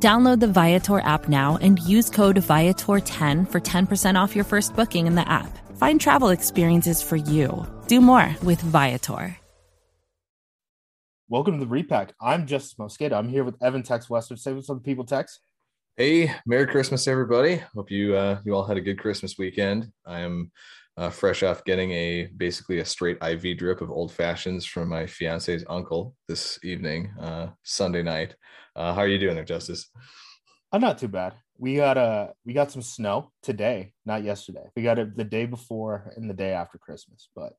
Download the Viator app now and use code Viator10 for 10% off your first booking in the app. Find travel experiences for you. Do more with Viator. Welcome to the Repack. I'm Justis Mosqueda. I'm here with Evan Tex Western. Say what's up, people, Tex. Hey, Merry Christmas, everybody. Hope you uh, you all had a good Christmas weekend. I am uh, fresh off getting a basically a straight IV drip of old fashions from my fiance's uncle this evening, uh, Sunday night. Uh, how are you doing there, Justis? I'm not too bad. We got uh we got some snow today, not yesterday. We got it the day before and the day after Christmas, but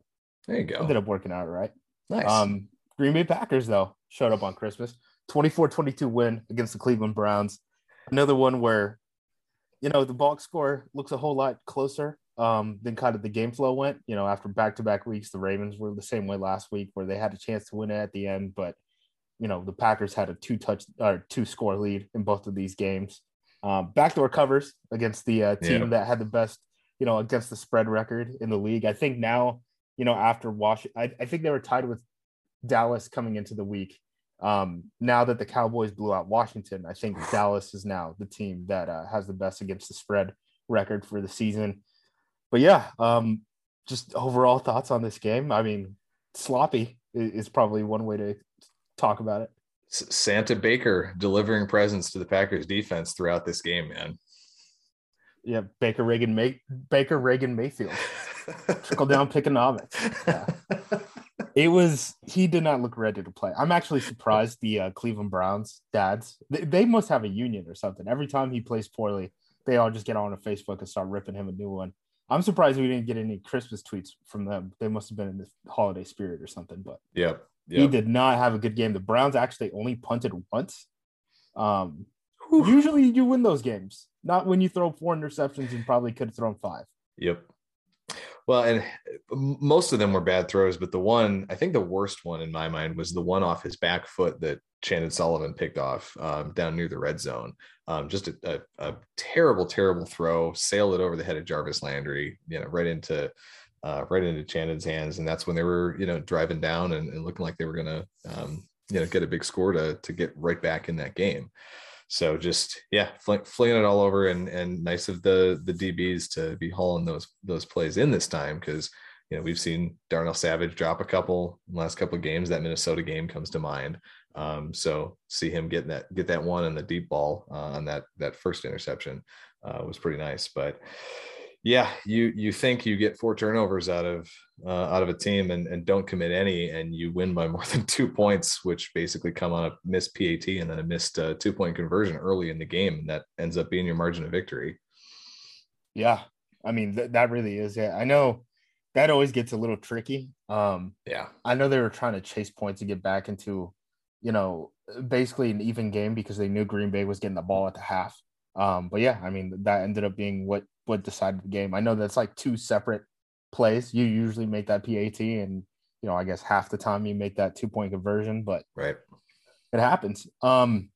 there you go. Ended up working out right. Nice. Um, Green Bay Packers though showed up on Christmas, 24-22 win against the Cleveland Browns. Another one where, you know, the box score looks a whole lot closer um, than kind of the game flow went. You know, after back-to-back weeks, the Ravens were the same way last week, where they had a chance to win it at the end, but you know the Packers had a two touch or two score lead in both of these games. Um, backdoor covers against the uh, team yeah. that had the best, you know, against the spread record in the league. I think now, you know, after Washington, I, I think they were tied with Dallas coming into the week. Um, now that the Cowboys blew out Washington, I think Dallas is now the team that uh, has the best against the spread record for the season. But yeah, um, just overall thoughts on this game. I mean, sloppy is probably one way to talk about it. Santa Baker delivering presents to the Packers defense throughout this game, man. Yeah, Baker Reagan May Baker Reagan Mayfield. Trickle down pickonomics. Yeah. It was he did not look ready to play. I'm actually surprised the uh, Cleveland Browns dads they, they, must have a union or something. Every time he plays poorly, they all just get on a Facebook and start ripping him a new one. I'm surprised we didn't get any Christmas tweets from them. They must have been in the holiday spirit or something. But yep, yep. he did not have a good game. The Browns actually only punted once. Um, usually you win those games, not when you throw four interceptions and probably could have thrown five. Yep. Well, and most of them were bad throws, but the one I think the worst one in my mind was the one off his back foot that Chandon Sullivan picked off um, down near the red zone. Um, just a, a, a, terrible, terrible throw, sailed it over the head of Jarvis Landry, you know, right into uh, right into Chandon's hands, and that's when they were, you know, driving down and, and looking like they were going to, um, you know, get a big score to to get right back in that game. So just yeah, fl- flinging it all over, and and nice of the the DBs to be hauling those those plays in this time because you know we've seen Darnell Savage drop a couple last couple of games. That Minnesota game comes to mind. Um, so see him getting that get that one and the deep ball uh, on that that first interception uh, was pretty nice, but yeah, you you think you get four turnovers out of uh, out of a team and, and don't commit any, and you win by more than two points, which basically come on a missed PAT and then a missed uh, two point conversion early in the game, and that ends up being your margin of victory. Yeah, I mean th- that really is. Yeah, I know that always gets a little tricky. Um, yeah, I know they were trying to chase points to get back into, you know, basically an even game because they knew Green Bay was getting the ball at the half. Um, but yeah, I mean that ended up being what what decided the game. I know that's like two separate plays. You usually make that PAT, and you know, I guess half the time you make that two point conversion, but right, it happens. Um,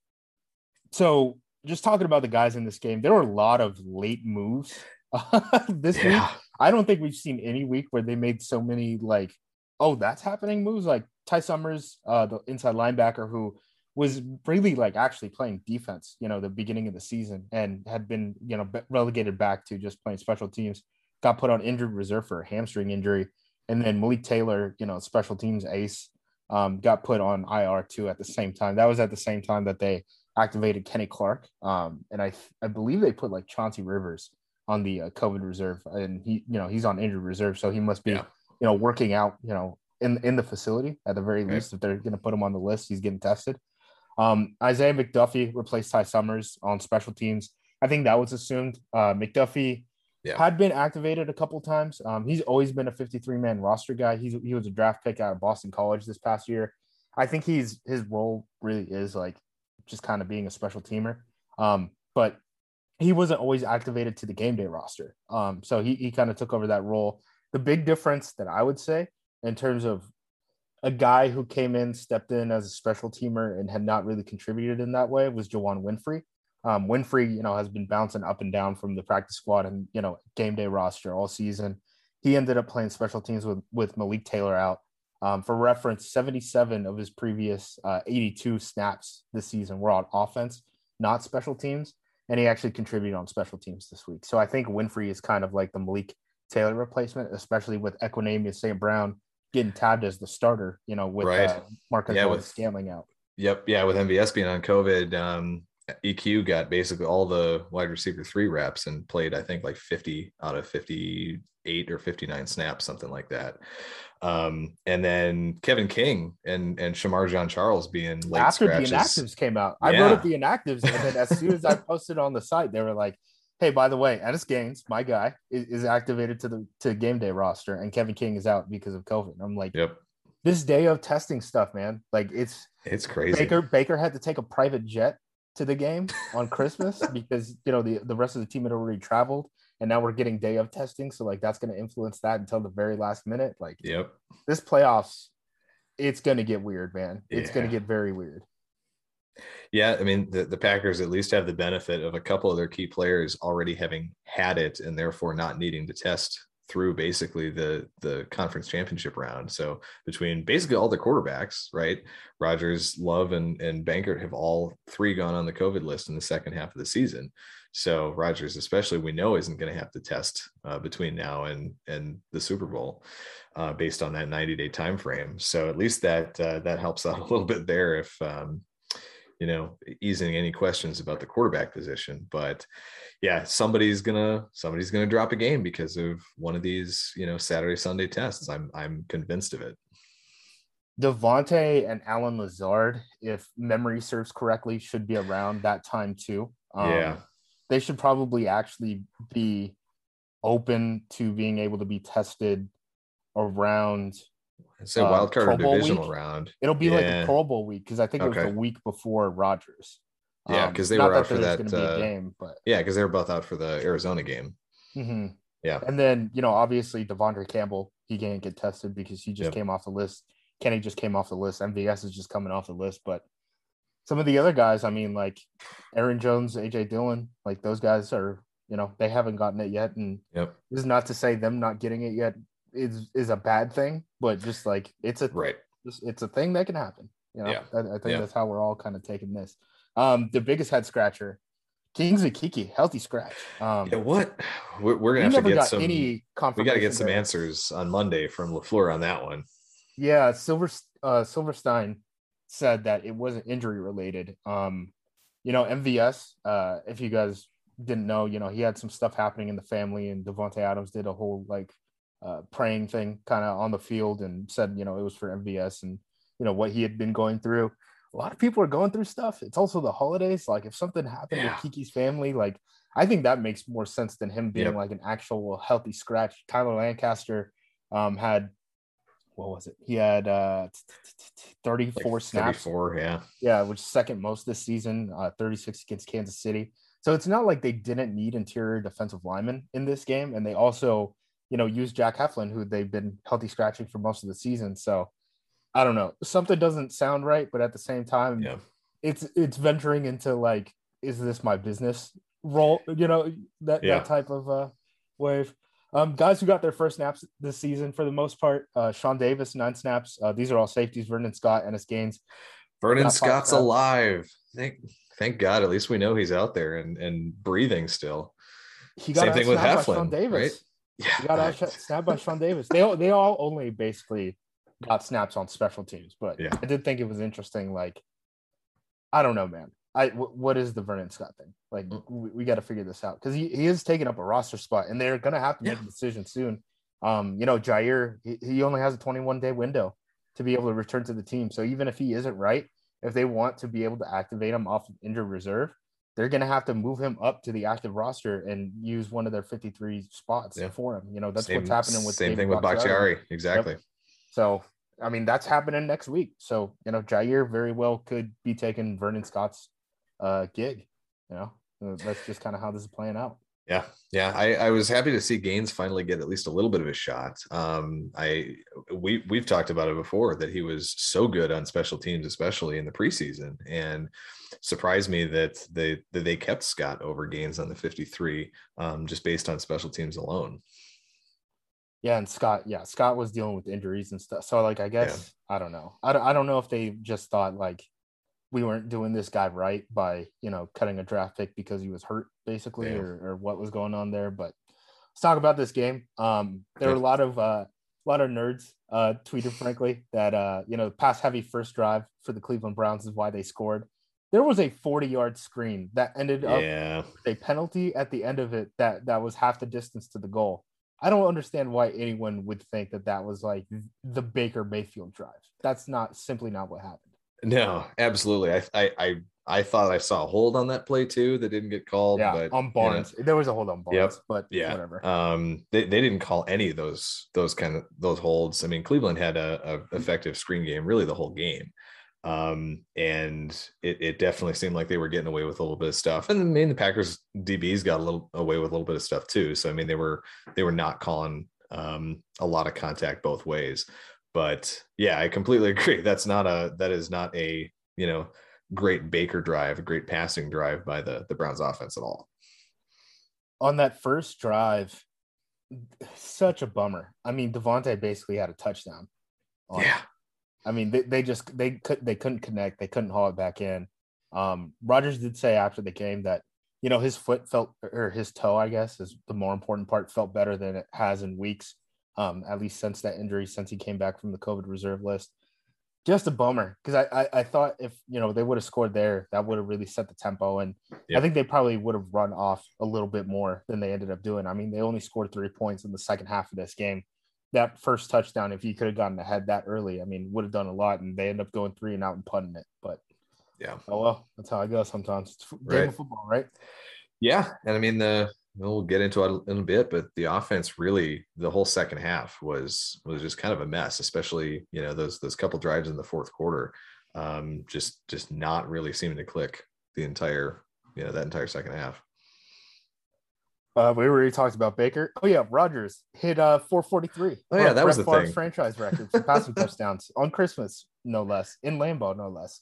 so just talking about the guys in this game, there were a lot of late moves this yeah. week. I don't think we've seen any week where they made so many like, oh, that's happening moves. Like Ty Summers, uh, the inside linebacker who was really like actually playing defense, you know, the beginning of the season and had been, you know, relegated back to just playing special teams, got put on injured reserve for a hamstring injury. And then Malik Taylor, you know, special teams ace, um, got put on IR too at the same time. That was at the same time that they activated Kenny Clark. Um, and I, I believe they put like Chauncey Rivers on the uh, COVID reserve and he, you know, he's on injured reserve. So he must be, yeah. you know, working out, you know, in, in the facility at the very right. least, if they're going to put him on the list, he's getting tested. Um, Isaiah McDuffie replaced Ty Summers on special teams. I think that was assumed. Uh, McDuffie yeah. had been activated a couple times. Um, he's always been a 53 man roster guy. He's he was a draft pick out of Boston College this past year. I think he's his role really is like just kind of being a special teamer. Um, but he wasn't always activated to the game day roster. Um, so he, he kind of took over that role. The big difference that I would say in terms of a guy who came in, stepped in as a special teamer and had not really contributed in that way was Juwann Winfree. Um, Winfree, you know, has been bouncing up and down from the practice squad and you know game day roster all season. He ended up playing special teams with with Malik Taylor out. Um, for reference, 77 of his previous uh, 82 snaps this season were on offense, not special teams, and he actually contributed on special teams this week. So I think Winfree is kind of like the Malik Taylor replacement, especially with Equanimeous St. Brown getting tabbed as the starter. You know, with right. uh, Marcus yeah, with scaling out. Yep, yeah, with MVS being on COVID, um, EQ got basically all the wide receiver three reps and played, I think, like 50 out of 58 or 59 snaps, something like that. Um, and then Kevin King and and Shemar Jean-Charles being late after scratches. the inactives came out. I yeah. wrote up the inactives, and then as soon as I posted on the site, they were like, "Hey, by the way, Ennis Gaines, my guy, is, is activated to the to game day roster, and Kevin King is out because of COVID." I'm like, "Yep." This day of testing stuff, man. Like it's it's crazy. Baker Baker had to take a private jet to the game on Christmas because you know the the rest of the team had already traveled, and now we're getting day of testing. So like that's going to influence that until the very last minute. Like, yep, this playoffs, it's going to get weird, man. It's yeah. going to get very weird. Yeah, I mean the, the Packers at least have the benefit of a couple of their key players already having had it and therefore not needing to test through basically the the conference championship round. So between basically all the quarterbacks, right? Rodgers, Love, and and Benkert have all three gone on the COVID list in the second half of the season. So Rodgers, especially, we know isn't going to have to test uh, between now and and the Super Bowl, uh, based on that 90 day time frame. So at least that uh, that helps out a little bit there if um, you know easing any questions about the quarterback position. But yeah, somebody's gonna somebody's gonna drop a game because of one of these, you know, Saturday Sunday tests. I'm I'm convinced of it. Davante and Allen Lazard, if memory serves correctly, should be around that time too. Um, yeah, they should probably actually be open to being able to be tested around. Say uh, wild card divisional week. round. It'll be yeah. like a Pro Bowl week because I think it was the week before Rodgers. Yeah, because um, they were out for that uh, game, but yeah, because they were both out for the Arizona game. Mm-hmm. Yeah, and then you know, obviously De'Vondre Campbell, he can't get tested because he just yep. came off the list. Kenny just came off the list. MVS is just coming off the list, but some of the other guys, I mean, like Aaron Jones, AJ Dillon, like those guys are, you know, they haven't gotten it yet. And yep. this is not to say them not getting it yet is is a bad thing, but just like it's a right, it's a thing that can happen. You know, yeah. I, I think yeah. that's how we're all kind of taking this. Um, the biggest head scratcher, Kingsley Keke, healthy scratch. Um, yeah, what we're, we're gonna have to get some. Any we got to get some there. answers on Monday from Lafleur on that one. Yeah, Silver uh, Silverstein said that it wasn't injury related. Um, you know, MVS. Uh, if you guys didn't know, you know, he had some stuff happening in the family, and Davante Adams did a whole like uh, praying thing kind of on the field and said, you know, it was for MVS and you know what he had been going through a lot of people are going through stuff. It's also the holidays. Like if something happened yeah. with Keke's family, like I think that makes more sense than him being yep. like an actual healthy scratch. Tyler Lancaster um, had what was it? He had uh, 34 like snaps. 34, yeah. Yeah, which is second most this season, uh, 36 against Kansas City. So it's not like they didn't need interior defensive linemen in this game. And they also, you know, use Jack Heflin, who they've been healthy scratching for most of the season. So I don't know. Something doesn't sound right, but at the same time, yeah. it's it's venturing into like, is this my business role? You know, that yeah. that type of uh wave. Um, guys who got their first snaps this season for the most part, uh, Sean Davis, nine snaps. Uh, these are all safeties. Vernon Scott, Ennis Gaines. Vernon Scott's alive. Thank thank God. At least we know he's out there and, and breathing still. He got Same thing with Heflin. Right? Yeah, he got right. snapped by Sean Davis. They all, they all only basically got snaps on special teams. But yeah. I did think it was interesting. Like, I don't know, man. I w- what is the Vernon Scott thing? Like, mm. we, we got to figure this out because he, he is taking up a roster spot, and they're gonna have to make a decision soon. Um, you know, Jaire he, he only has a 21 day window to be able to return to the team. So even if he isn't right, if they want to be able to activate him off of injured reserve, they're going to have to move him up to the active roster and use one of their 53 spots yeah. for him. You know, that's same, what's happening with the same David thing with Bakhtiari. Exactly. Yep. So I mean, that's happening next week. So, you know, Jaire very well could be taking Vernon Scott's uh, gig. You know, uh, that's just kind of how this is playing out. Yeah, yeah. I, I was happy to see Gaines finally get at least a little bit of a shot. Um, I we we've talked about it before that he was so good on special teams, especially in the preseason, and surprised me that they that they kept Scott over Gaines on the 53, um, just based on special teams alone. Yeah, and Scott, yeah, Scott was dealing with injuries and stuff. So like, I guess yeah. I don't know. I don't, I don't know if they just thought like we weren't doing this guy right by you know cutting a draft pick because he was hurt basically yeah. or, or what was going on there but let's talk about this game um there yeah. were a lot of uh a lot of nerds uh tweeted frankly that uh you know pass heavy first drive for the cleveland browns is why they scored there was a 40 yard screen that ended up yeah. a penalty at the end of it that that was half the distance to the goal i don't understand why anyone would think that that was like the baker mayfield drive that's not simply not what happened no, absolutely. I, I, I, I thought I saw a hold on that play too that didn't get called. Yeah, but, on Barnes, you know, there was a hold on Barnes. Yep. But yeah, whatever. Um, they, they didn't call any of those those kind of those holds. I mean, Cleveland had a, a effective screen game really the whole game. Um, and it, it definitely seemed like they were getting away with a little bit of stuff. And I mean, the Packers DBs got a little away with a little bit of stuff too. So I mean, they were they were not calling um, a lot of contact both ways but yeah, I completely agree. That's not a that is not a you know great Baker drive, a great passing drive by the the Browns offense at all. On that first drive, such a bummer. I mean, Davante basically had a touchdown. yeah. It. I mean, they, they just they could they couldn't connect. They couldn't haul it back in. Um, Rodgers did say after the game that you know his foot felt or his toe, I guess, is the more important part. Felt better than it has in weeks um, at least since that injury, since he came back from the COVID reserve list. Just a bummer because I, I, I thought if you know they would have scored there, that would have really set the tempo, and yep. I think they probably would have run off a little bit more than they ended up doing. I mean, they only scored three points in the second half of this game. That first touchdown, if you could have gotten ahead that early, I mean, would have done a lot, and they end up going three and out and punting it. But yeah, oh well, that's how I go sometimes. It's game right. of football, right? Yeah, and I mean the we'll get into it in a bit, but the offense really the whole second half was was just kind of a mess, especially you know those those couple drives in the fourth quarter, um, just just not really seeming to click the entire you know that entire second half. Uh, we already talked about Baker. Oh yeah, Rodgers hit uh 443. Oh yeah, that Brett was the Favre's thing. Franchise record for passing touchdowns on Christmas, no less, in Lambeau, no less.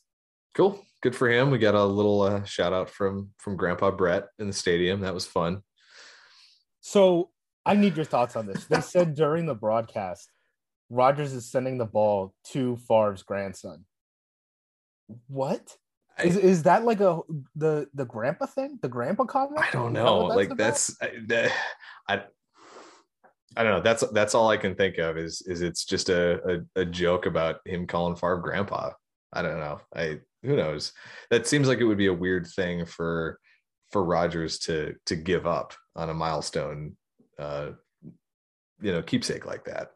Cool, good for him. We got a little uh, shout out from from Grandpa Brett in the stadium. That was fun. So I need your thoughts on this. They said during the broadcast, Rodgers is sending the ball to Favre's grandson. What? I, is, is that like a the the grandpa thing? The grandpa comment? I don't know. That's like that's I, that, I I don't know. That's that's all I can think of is is it's just a, a, a joke about him calling Favre grandpa. I don't know. I who knows. That seems like it would be a weird thing for for Rodgers to to give up on a milestone, uh, you know, keepsake like that.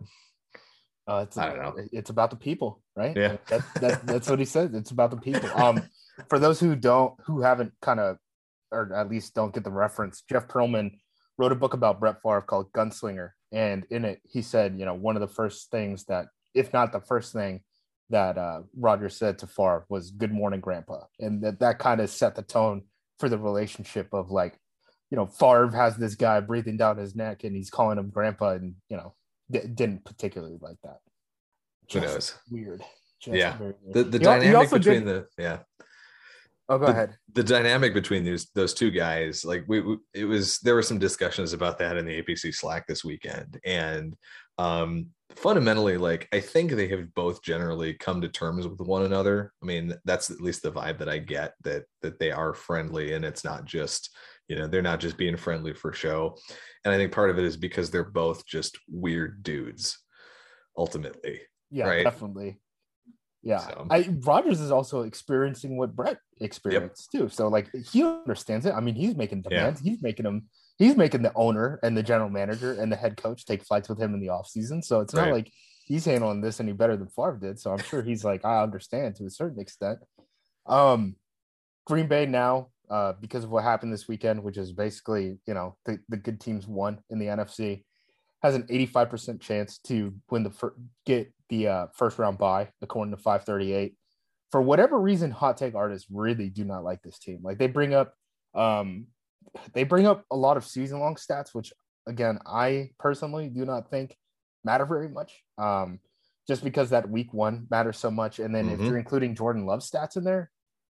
Uh, it's, I don't know. It's about the people, right? Yeah, that, that, that's what he said. It's about the people. Um, for those who don't, who haven't kind of, or at least don't get the reference, Jeff Pearlman wrote a book about Brett Favre called Gunslinger, and in it he said, you know, one of the first things that, if not the first thing, that uh, Roger said to Favre was "Good morning, Grandpa," and that that kind of set the tone for the relationship of like, you know, Favre has this guy breathing down his neck and he's calling him grandpa and, you know, d- didn't particularly like that. Just Who knows? Weird. Just yeah. Weird. The, the dynamic between did... the, yeah. Oh, go the, ahead. The dynamic between those those two guys, like we, we, it was, there were some discussions about that in the APC Slack this weekend, and um, fundamentally, like I think they have both generally come to terms with one another. I mean, that's at least the vibe that I get that that they are friendly, and it's not just you know they're not just being friendly for show. And I think part of it is because they're both just weird dudes, ultimately. Yeah, right? definitely. Yeah, so. I Rodgers is also experiencing what Brett experienced yep. too. So like he understands it. I mean, he's making demands. Yeah. He's making them he's making the owner and the general manager and the head coach take flights with him in the offseason. So it's not right. like he's handling this any better than Favre did. So I'm sure he's like, I understand to a certain extent. Um, Green Bay now, uh, because of what happened this weekend, which is basically, you know, the, the good teams won in the NFC, has an 85% chance to win the fir- get the uh, first round bye, according to 538. For whatever reason, hot take artists really do not like this team. Like they bring up um, they bring up a lot of season long stats, which again, I personally do not think matter very much. Um, just because that week one matters so much. And then mm-hmm. if you're including Jordan Love stats in there,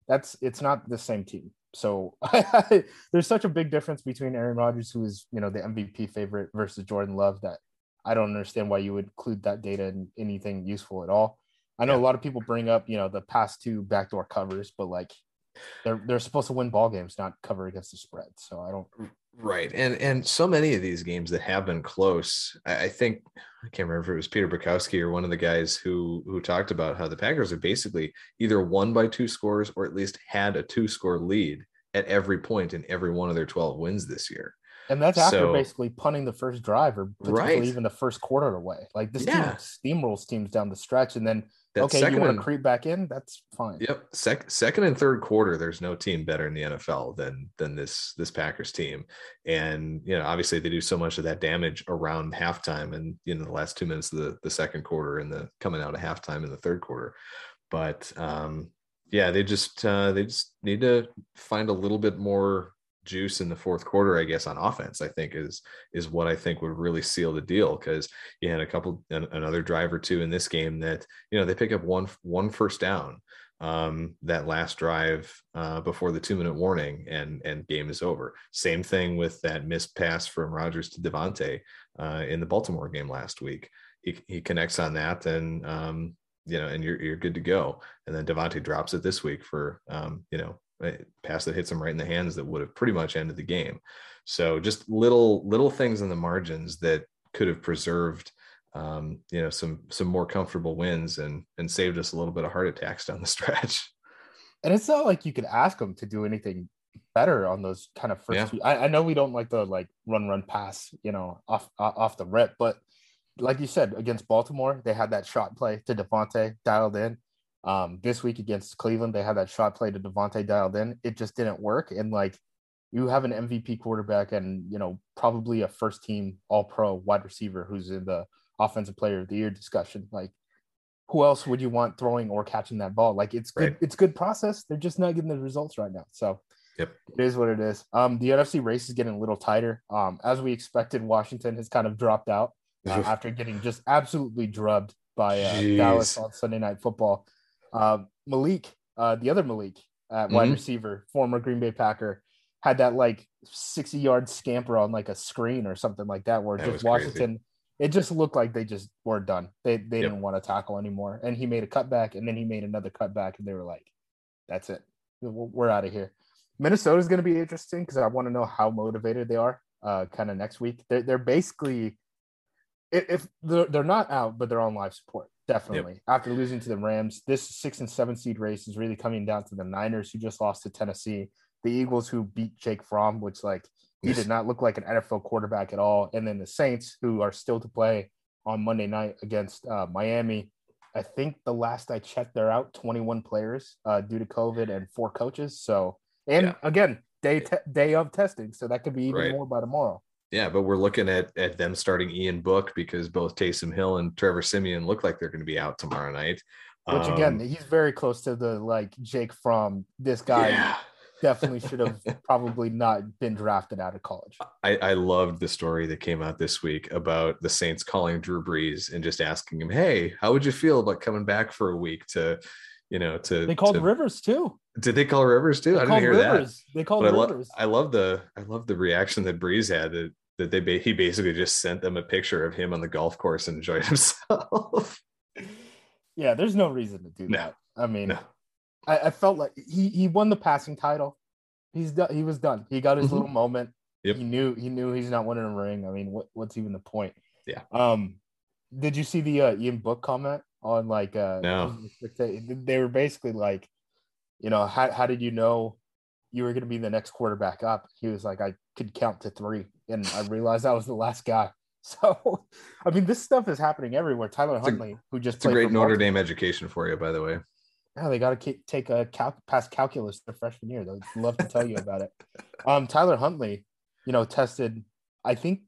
that's it's not the same team. So there's such a big difference between Aaron Rodgers, who is you know the MVP favorite, versus Jordan Love that I don't understand why you would include that data in anything useful at all. I know yeah. a lot of people bring up you know the past two backdoor covers, but like they're they're supposed to win ball games, not cover against the spread. So I don't mm. Right. And and so many of these games that have been close, I, I think I can't remember if it was Peter Bukowski or one of the guys who who talked about how the Packers have basically either won by two scores or at least had a two score lead at every point in every one of their 12 wins this year. And that's after so, basically punting the first drive or right. even the first quarter away. Like this yeah. team steamrolls teams down the stretch and then that okay, you want to creep back in? That's fine. Yep. Sec- second and third quarter, there's no team better in the NFL than than this this Packers team. And you know, obviously they do so much of that damage around halftime and you know the last two minutes of the, the second quarter and the coming out of halftime in the third quarter. But um yeah, they just uh they just need to find a little bit more juice in the fourth quarter, I guess, on offense, I think is is what I think would really seal the deal because you had a couple another drive or two in this game that you know they pick up one one first down um, that last drive uh, before the two minute warning and and game is over. Same thing with that missed pass from Rodgers to Davante uh, in the Baltimore game last week. He, he connects on that and um, you know and you're you're good to go. And then Davante drops it this week for um, you know pass that hits him right in the hands that would have pretty much ended the game. So just little little things in the margins that could have preserved um, you know some some more comfortable wins and and saved us a little bit of heart attacks down the stretch. And it's not like you could ask them to do anything better on those kind of first yeah. two. I, I know we don't like the like run run pass, you know, off off the rip, but like you said, against Baltimore, they had that shot play to Davante dialed in. Um, this week against Cleveland, they had that shot play to Davante dialed in. It just didn't work. And like you have an MVP quarterback and you know probably a first team All Pro wide receiver who's in the Offensive Player of the Year discussion. Like, who else would you want throwing or catching that ball? Like, it's good. Right. It's good process. They're just not getting the results right now. So. Yep. It is what it is. Um, the NFC race is getting a little tighter. Um, as we expected, Washington has kind of dropped out uh, after getting just absolutely drubbed by uh, Dallas on Sunday Night Football. Uh, Malik, uh, the other Malik mm-hmm. wide receiver, former Green Bay Packer, had that like 60 yard scamper on like a screen or something like that, where that just Washington, crazy. it just looked like they just were done. They, they yep. didn't want to tackle anymore. And he made a cutback and then he made another cutback and they were like, that's it. We're out of here. Minnesota is going to be interesting because I want to know how motivated they are uh, kind of next week. They're, they're basically, if, they're, they're not out, but they're on life support. Definitely. Yep. After losing to the Rams, this six and seven seed race is really coming down to the Niners, who just lost to Tennessee, the Eagles, who beat Jake Fromm, which like he did not look like an NFL quarterback at all, and then the Saints, who are still to play on Monday night against uh, Miami. I think the last I checked, they're out 21 players uh, due to COVID and four coaches. So, and yeah. again, day te- day of testing, so that could be even right. more by tomorrow. Yeah, but we're looking at at them starting Ian Book because both Taysom Hill and Trevor Siemian look like they're going to be out tomorrow night. Which again, um, he's very close to the like Jake Fromm this guy yeah. definitely should have probably not been drafted out of college. I, I loved the story that came out this week about the Saints calling Drew Brees and just asking him, Hey, how would you feel about coming back for a week to you know, to they called to, Rivers too. Did they call Rivers too? They I didn't hear Rivers. that. They called but Rivers. I, lo- I love the I love the reaction that Brees had that that they ba- he basically just sent them a picture of him on the golf course and enjoyed himself. yeah, there's no reason to do no. that. I mean, no. I, I, felt like he he won the passing title. He's done. He was done. He got his mm-hmm. little moment. Yep. He knew he knew he's not winning a ring. I mean, what what's even the point? Yeah. Um, did you see the uh, Ian Book comment on like uh no. they were basically like, you know, how how did you know you were going to be the next quarterback up? He was like, I could count to three and I realized I was the last guy. So, I mean, this stuff is happening everywhere. Tyler it's Huntley, a, who just it's a great Notre Dame education for you, by the way. Yeah, they got to take a cal- past calculus their freshman year. They'd love to tell you about it. Um, Tyler Huntley, you know, tested, I think,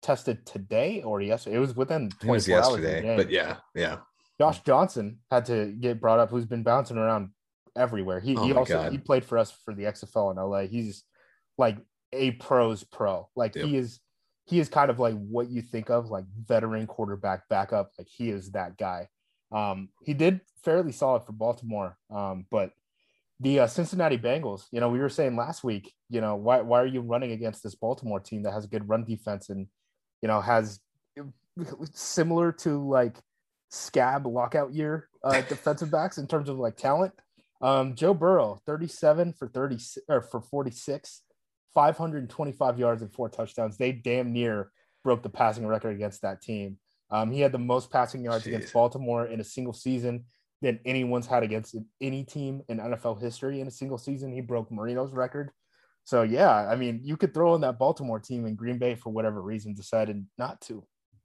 tested today or yesterday. It was within 24 it was yesterday, but yeah, yeah. Josh Johnson had to get brought up, who's been bouncing around everywhere. He, oh he also God. he played for us for the XFL in LA. He's like a pros pro. Like yep. he is he is kind of like what you think of like veteran quarterback backup. Like he is that guy. Um, he did fairly solid for Baltimore, um, but the uh, Cincinnati Bengals, you know, we were saying last week, you know, why why are you running against this Baltimore team that has a good run defense and you know has similar to like scab lockout year uh, defensive backs in terms of like talent. Um, Joe Burrow, 37 for 30 or for 46, 525 yards and four touchdowns. They damn near broke the passing record against that team. Um, he had the most passing yards Jeez. against Baltimore in a single season than anyone's had against any team in NFL history in a single season. He broke Marino's record. So yeah, I mean, you could throw in that Baltimore team and Green Bay for whatever reason decided not to.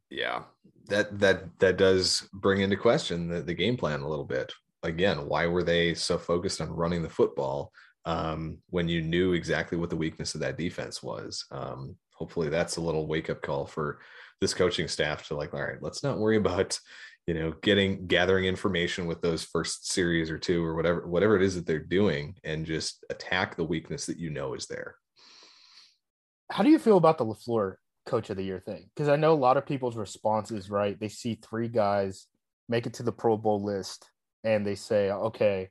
Yeah, that that that does bring into question the, the game plan a little bit. Again, why were they so focused on running the football um, when you knew exactly what the weakness of that defense was? Um, hopefully, that's a little wake up call for this coaching staff to like, all right, let's not worry about you know getting gathering information with those first series or two or whatever whatever it is that they're doing and just attack the weakness that you know is there how do you feel about the LaFleur coach of the year thing because I know a lot of people's responses, right? They see three guys make it to the Pro Bowl list and they say, okay,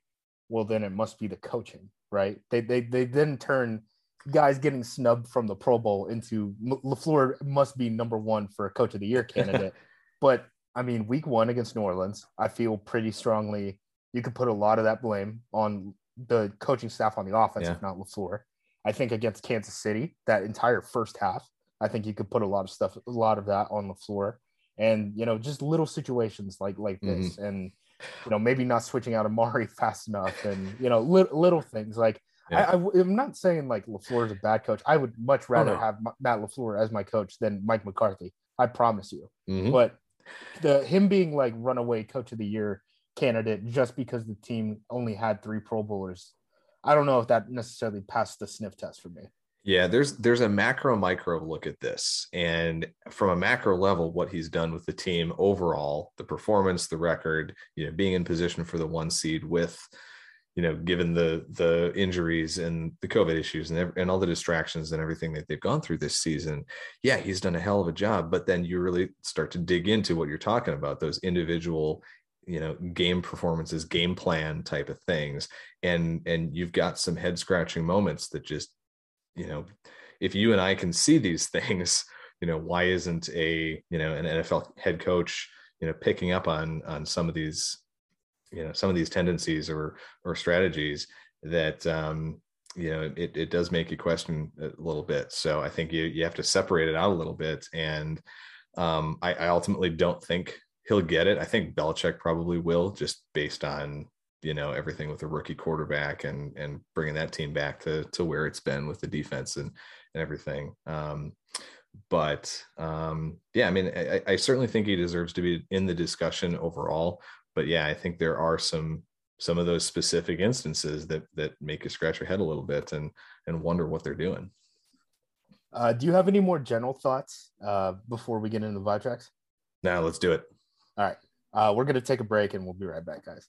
well, then it must be the coaching, right? They, they, they then turn guys getting snubbed from the Pro Bowl into LaFleur must be number one for a coach of the year candidate. but I mean, week one against New Orleans, I feel pretty strongly you could put a lot of that blame on the coaching staff on the offense, yeah. if not LaFleur. I think against Kansas City, that entire first half, I think you could put a lot of stuff, a lot of that on LaFleur, and you know, just little situations like like this, mm-hmm. and you know, maybe not switching out Amari fast enough, and you know, li- little things like. Yeah. I, am not saying like LaFleur is a bad coach. I would much rather oh, no. have Matt LaFleur as my coach than Mike McCarthy. I promise you. Mm-hmm. But the him being like runaway coach of the year candidate just because the team only had three Pro Bowlers, I don't know if that necessarily passed the sniff test for me. Yeah, there's there's a macro micro look at this, and from a macro level, what he's done with the team overall, the performance, the record, you know, being in position for the one seed with, you know, given the the injuries and the COVID issues and and all the distractions and everything that they've gone through this season, yeah, he's done a hell of a job. But then you really start to dig into what you're talking about, those individual you know game performances game plan type of things and and you've got some head scratching moments that just you know, if you and I can see these things, you know, why isn't a, you know, an NFL head coach, you know, picking up on on some of these, you know, some of these tendencies or or strategies that um, you know, it, it does make you question a little bit. So I think you you have to separate it out a little bit. And um, I, I ultimately don't think he'll get it. I think Belichick probably will, just based on you know everything with a rookie quarterback and and bringing that team back to to where it's been with the defense and and everything. Um, but um, yeah, I mean, I, I certainly think he deserves to be in the discussion overall. But yeah, I think there are some some of those specific instances that that make you scratch your head a little bit and and wonder what they're doing. Uh, do you have any more general thoughts uh, before we get into the vibe tracks? Now let's do it. All right, uh, we're gonna take a break and we'll be right back, guys.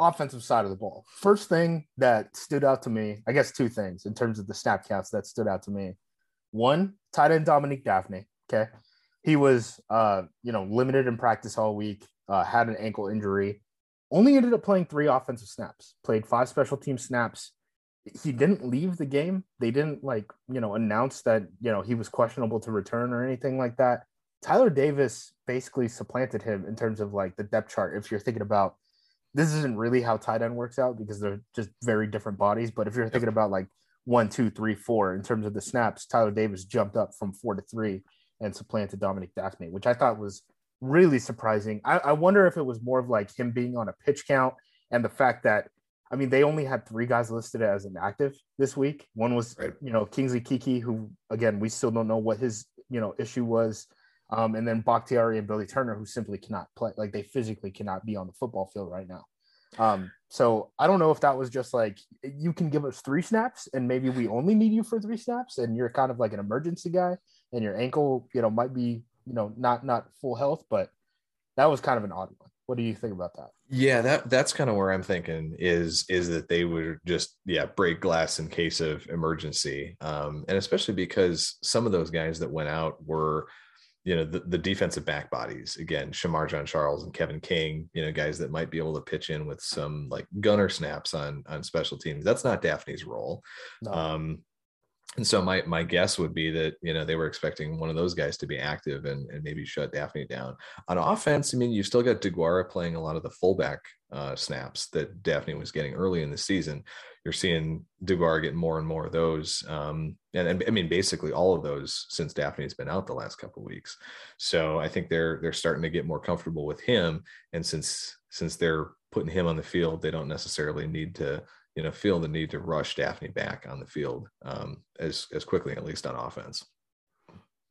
offensive side of the ball. First thing that stood out to me, I guess two things in terms of the snap counts that stood out to me. One, tight end Dominique Dafney. Okay. He was uh, you know, limited in practice all week, uh, had an ankle injury, only ended up playing three offensive snaps, played five special team snaps. He didn't leave the game. They didn't like, you know, announce that, you know, he was questionable to return or anything like that. Tyler Davis basically supplanted him in terms of like the depth chart. If you're thinking about this, isn't really how tight end works out because they're just very different bodies. But if you're thinking about like one, two, three, four in terms of the snaps, Tyler Davis jumped up from four to three and supplanted Dominic Dafney, which I thought was really surprising. I, I wonder if it was more of like him being on a pitch count and the fact that I mean, they only had three guys listed as inactive this week. One was, right. you know, Kingsley Keke, who again we still don't know what his you know issue was. Um, and then Bakhtiari and Billy Turner, who simply cannot play, like they physically cannot be on the football field right now. Um, so I don't know if that was just like you can give us three snaps and maybe we only need you for three snaps and you're kind of like an emergency guy and your ankle, you know, might be, you know, not not full health, but that was kind of an odd one. What do you think about that? Yeah, that that's kind of where I'm thinking is is that they would just yeah break glass in case of emergency, um, and especially because some of those guys that went out were you know the, the defensive back bodies again Shemar Jean-Charles and Kevin King you know guys that might be able to pitch in with some like gunner snaps on on special teams that's not Dafney's role no. um and so my my guess would be that you know they were expecting one of those guys to be active and, and maybe shut Dafney down on offense. I mean, you still got DeGuara playing a lot of the fullback uh, snaps that Dafney was getting early in the season. You're seeing DeGuara get more and more of those, um, and, and, I mean basically all of those since Dafney's been out the last couple weeks. So I think they're they're starting to get more comfortable with him, and since since they're putting him on the field, they don't necessarily need to you know, feel the need to rush Dafney back on the field um, as as quickly, at least on offense.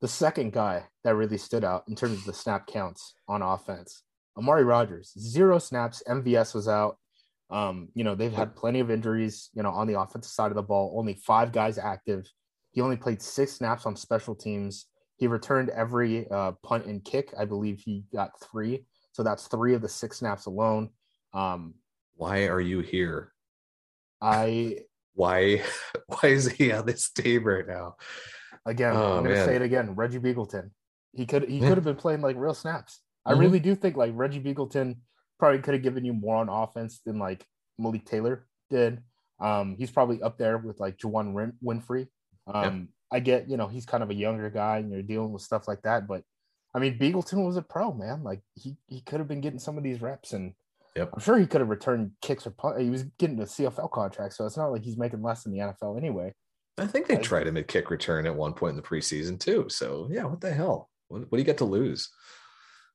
The second guy that really stood out in terms of the snap counts on offense, Amari Rodgers, zero snaps. MVS was out. Um, you know, they've had plenty of injuries, you know, on the offensive side of the ball, only five guys active. He only played six snaps on special teams. He returned every uh, punt and kick. I believe he got three. So that's three of the six snaps alone. Um, Why are you here? I why why is he on this team right now? Again, oh, I'm gonna man. say it again. Reggie Begelton. He could he could have been playing like real snaps. I mm-hmm. really do think like Reggie Begelton probably could have given you more on offense than like Malik Taylor did. Um, he's probably up there with like Juwann Winfree. Um, yep. I get, you know, he's kind of a younger guy and you're dealing with stuff like that. But I mean, Begelton was a pro, man. Like he, he could have been getting some of these reps and Yep. I'm sure he could have returned kicks or punt. He was getting a CFL contract, so it's not like he's making less than the NFL anyway. I think they tried him at kick return at one point in the preseason too. So yeah, what the hell? What, what do you get to lose?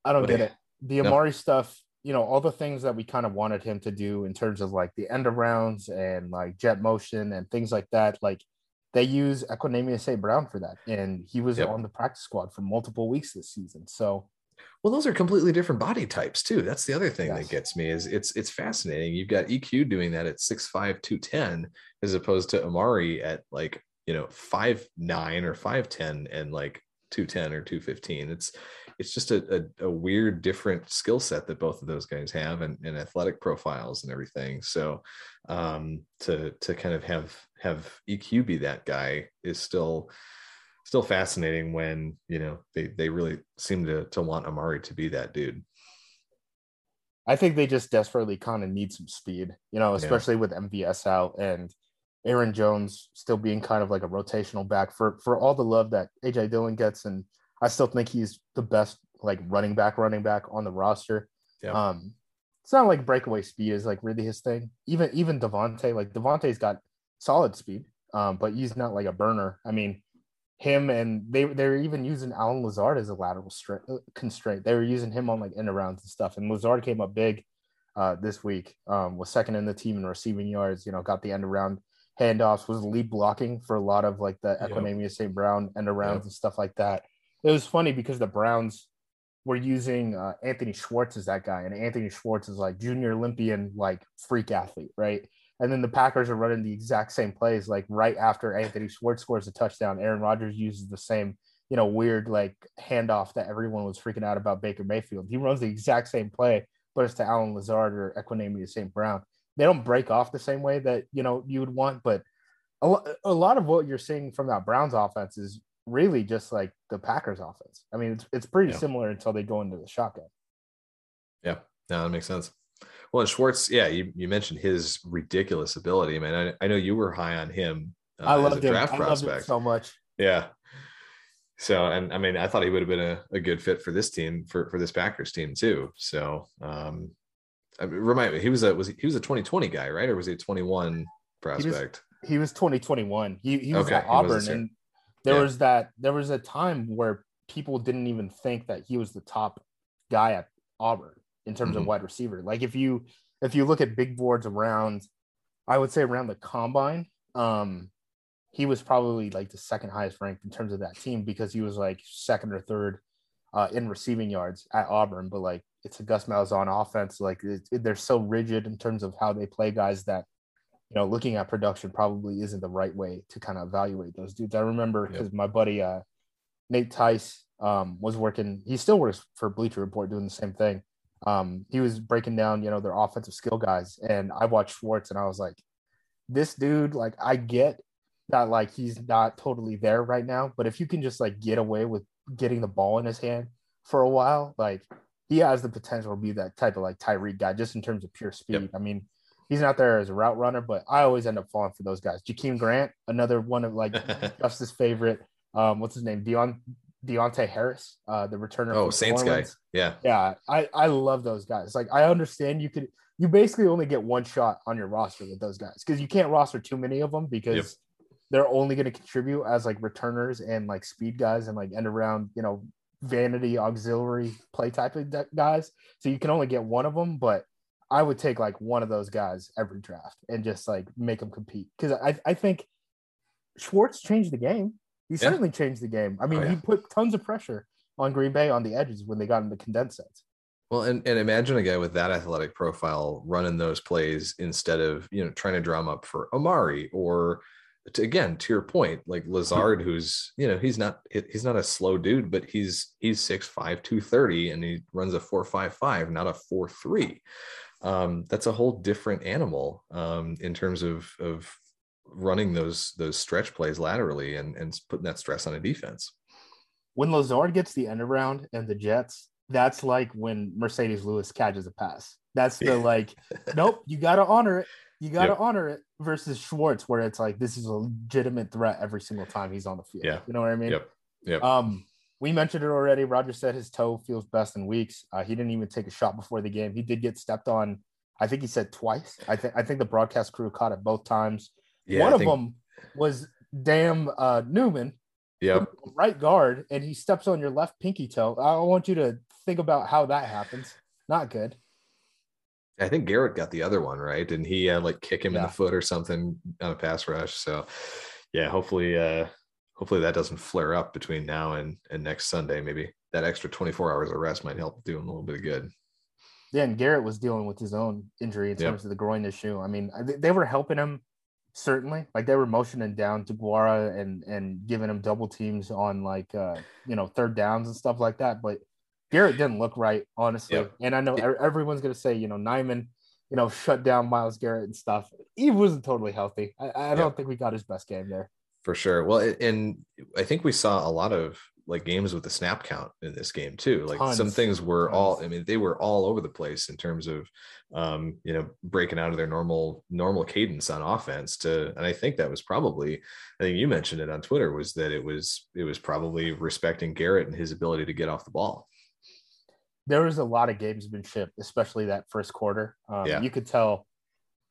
I don't what get you... it. The Amari no. stuff, you know, all the things that we kind of wanted him to do in terms of like the end of rounds and like jet motion and things like that. Like they use Equanimeous St. Brown for that, and he was yep. on the practice squad for multiple weeks this season. So well, those are completely different body types too. That's the other thing yes. that gets me is it's it's fascinating. You've got EQ doing that at 6'5, 210, as opposed to Amari at like, you know, five nine or 5'10 and like 210 or 215. It's it's just a, a, a weird different skill set that both of those guys have and, and athletic profiles and everything. So um to to kind of have have EQ be that guy is still still fascinating when you know they they really seem to to want Amari to be that dude. I think they just desperately kind of need some speed, you know, especially yeah. with MVS out and Aaron Jones still being kind of like a rotational back for for all the love that AJ Dillon gets, and I still think he's the best like running back, running back on the roster. Yeah. Um, it's not like breakaway speed is like really his thing. Even even Davante, like Davante's got solid speed, um, but he's not like a burner. I mean, him and they they're even using Allen Lazard as a lateral uh, constraint. They were using him on like end arounds and stuff. And Lazard came up big. uh, this week. Um, was second in the team in receiving yards. You know, got the end around handoffs. Was lead blocking for a lot of like the Equanimeous St. Brown end arounds yep. and stuff like that. It was funny because the Browns were using uh, Anthony Schwartz as that guy, and Anthony Schwartz is like junior Olympian, like freak athlete, right? And then the Packers are running the exact same plays, like right after Anthony Schwartz scores a touchdown, Aaron Rodgers uses the same, you know, weird like handoff that everyone was freaking out about Baker Mayfield. He runs the exact same play, but it's to Allen Lazard or Equanimeous St. Brown. They don't break off the same way that you know you would want, but a, a lot of what you're seeing from that Browns offense is really just like the Packers offense. I mean, it's it's pretty yeah. similar until they go into the shotgun. Yeah, no, that makes sense. Well, and Schwartz, yeah, you, you mentioned his ridiculous ability. I mean, I, I know you were high on him. Uh, I loved him. Draft I prospect. loved him so much. Yeah. So, and I mean, I thought he would have been a, a good fit for this team, for for this Packers team too. So, um, I mean, remind me, he was a was he, he was a 2020 guy, right, or was he a 21 prospect? He was, he was 2021. He he was okay. at Auburn, and there yeah. was that there was a time where people didn't even think that he was the top guy at Auburn in terms mm-hmm. of wide receiver. Like if you if you look at big boards around, I would say around the combine, um, he was probably like the second highest ranked in terms of that team because he was like second or third uh, in receiving yards at Auburn. But like it's a Gus Malzahn offense. Like it, it, they're so rigid in terms of how they play guys that you know looking at production probably isn't the right way to kind of evaluate those dudes. I remember because yep. my buddy uh, Nate Tice um, was working. He still works for Bleacher Report doing the same thing um, he was breaking down, you know, their offensive skill guys. And I watched Schwartz and I was like, this dude, like, I get that, like, he's not totally there right now, but if you can just like get away with getting the ball in his hand for a while, like, he has the potential to be that type of like Tyreek guy just in terms of pure speed. Yep. I mean, he's not there as a route runner, but I always end up falling for those guys. Jakeem Grant, another one of like Justis favorite. Um, what's his name? Dion Deonte Harris, uh, the returner. Oh, Saints guy. Yeah. Yeah. I, I love those guys. Like, I understand you could, you basically only get one shot on your roster with those guys because you can't roster too many of them because yep. they're only going to contribute as like returners and like speed guys and like end around, you know, vanity auxiliary play type of guys. So you can only get one of them, but I would take like one of those guys every draft and just like make them compete because I, I think Schwartz changed the game. He yeah. certainly changed the game. I mean, oh, yeah. he put tons of pressure on Green Bay on the edges when they got into condensed sets. Well, and, and imagine a guy with that athletic profile running those plays instead of you know trying to drum up for Amari or to, again to your point, like Lazard, who's you know he's not he's not a slow dude, but he's he's six five two thirty and he runs a four five five, not a four three. Um, that's a whole different animal um, in terms of of running those those stretch plays laterally and and putting that stress on a defense. When Lazard gets the end around and the Jets, that's like when Marcedes Lewis catches a pass. That's the like, nope, you got to honor it. You got to yep. honor it versus Schwartz, where it's like this is a legitimate threat every single time he's on the field. Yeah, you know what I mean. Yep. Yep. Um, we mentioned it already. Rodgers said his toe feels best in weeks. Uh, he didn't even take a shot before the game. He did get stepped on. I think he said twice. I think I think the broadcast crew caught it both times. Yeah, One I of think... them was damn uh, Newman. Yep. Right guard, and he steps on your left pinky toe. I want you to think about how that happens. Not good. I think Garrett got the other one right, and he had like kick him yeah. in the foot or something on a pass rush. So, yeah, hopefully, uh, hopefully that doesn't flare up between now and and next Sunday. Maybe that extra 24 hours of rest might help do him a little bit of good. Yeah, and Garrett was dealing with his own injury in terms yep. of the groin issue. I mean, they were helping him certainly like they were motioning down to Guara and and giving him double teams on like uh you know third downs and stuff like that but Garrett didn't look right honestly. Yep. and I know everyone's gonna say you know Newman you know shut down Myles Garrett and stuff. He wasn't totally healthy. I, I don't yep. think we got his best game there. For sure. Well and I think we saw a lot of like games with the snap count in this game too. Like Tons. some things were Tons. all, I mean, they were all over the place in terms of, um, you know, breaking out of their normal, normal cadence on offense to, and I think that was probably, I think you mentioned it on Twitter was that it was, it was probably respecting Garrett and his ability to get off the ball. There was a lot of gamesmanship, especially that first quarter. Um, yeah. You could tell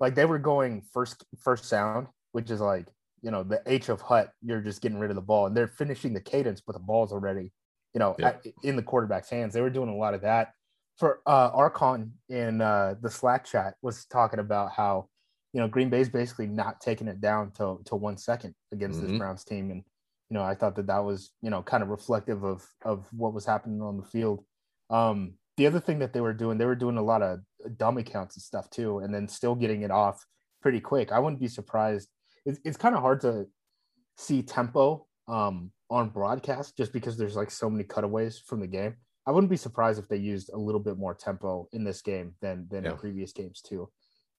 like they were going first, first sound, which is like, you know the H of Hut, you're just getting rid of the ball, and they're finishing the cadence, but the ball's already, you know, yeah. at, in the quarterback's hands. They were doing a lot of that. for uh Archon in uh the Slack chat was talking about how you know Green Bay's basically not taking it down to to one second against Mhm. this Browns team, and you know I thought that that was you know kind of reflective of of what was happening on the field. Um, the other thing that they were doing, they were doing a lot of dumb accounts and stuff too, and then still getting it off pretty quick. I wouldn't be surprised. It's, it's kind of hard to see tempo um, on broadcast just because there's like so many cutaways from the game. I wouldn't be surprised if they used a little bit more tempo in this game than than Yeah. in previous games too.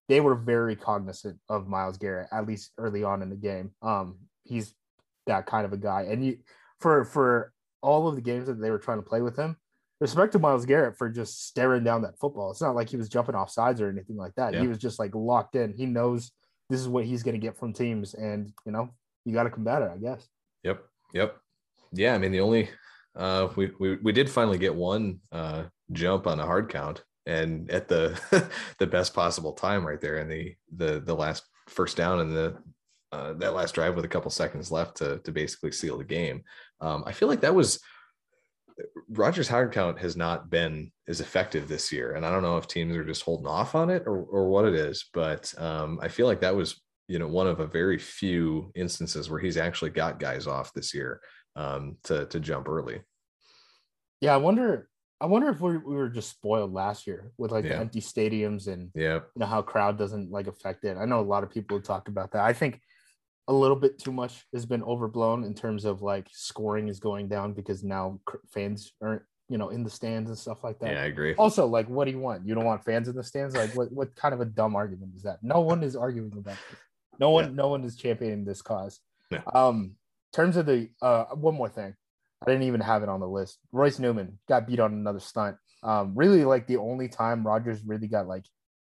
They were very cognizant of Myles Garrett at least early on in the game. Um, he's that kind of a guy, and you for for all of the games that they were trying to play with him. Respect to Myles Garrett for just staring down that football. It's not like he was jumping off sides or anything like that. Yeah. He was just like locked in. He knows this is what he's going to get from teams, and you know you got to combat it, I guess. Yep. Yep. Yeah. I mean, the only uh, we, we we did finally get one uh, jump on a hard count, and at the the best possible time, right there in the the the last first down in the uh, that last drive with a couple seconds left to to basically seal the game. Um, I feel like that was Rodgers hard count has not been as effective this year, and I don't know if teams are just holding off on it or or what it is, but um, I feel like that was you know one of a very few instances where he's actually got guys off this year um, to to jump early. Yeah, I wonder. I wonder if we, we were just spoiled last year with like Yeah. empty stadiums and Yeah, you know how crowd doesn't like affect it. I know a lot of people have talked about that. I think a little bit too much has been overblown in terms of like scoring is going down because now fans aren't you know in the stands and stuff like that. yeah, I agree. Also, like, what do you want? You don't want fans in the stands? Like, what what kind of a dumb argument is that? No one is arguing about this. No one, Yeah. no one is championing this cause. Yeah. Um, in terms of the uh, one more thing, I didn't even have it on the list. Royce Newman got beat on another stunt. Um, really, like the only time Rodgers really got like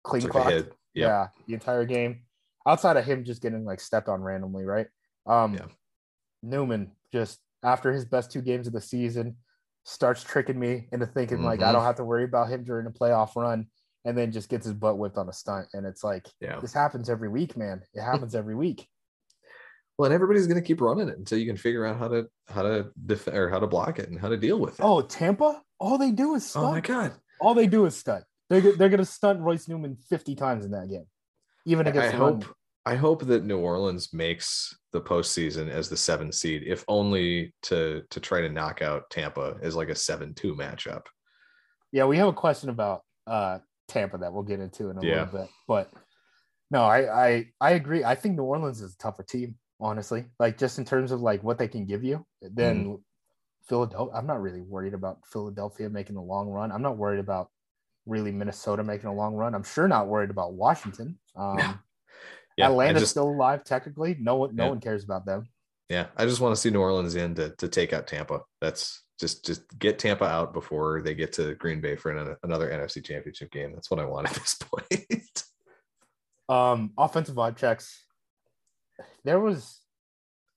clean Took clocked. Yeah, the entire game, outside of him just getting like stepped on randomly, right? Um, Yeah. Newman just after his best two games of the season starts tricking me into thinking like I Mhm. don't have to worry about him during a playoff run, and then just gets his butt whipped on a stunt, and it's like Yeah. this happens every week, man. It happens every week. Well, and everybody's going to keep running it until you can figure out how to how to def- or how to block it and how to deal with it. Oh, Tampa, all they do is stunt. Oh my god! All they do is stunt. They're they're gonna stunt Royce Newman fifty times in that game, even I, I against the hope I hope that New Orleans makes the postseason as the seven seed, if only to to try to knock out Tampa as like a seven two matchup. Yeah, we have a question about uh Tampa that we'll get into in a Yeah. little bit. But no, I, I I agree. I think New Orleans is a tougher team, honestly. Like just in terms of like what they can give you than Mm-hmm. Philadelphia. I'm not really worried about Philadelphia making a long run. I'm not worried about really Minnesota making a long run. I'm sure not worried about Washington. Um Yeah. Atlanta's just- still alive technically. No one no Yeah. one cares about them. Yeah, I just want to see New Orleans in to, to take out Tampa. That's just just get Tampa out before they get to Green Bay for another, another NFC Championship game. That's what I want at this point. Um, offensive vibe checks. There was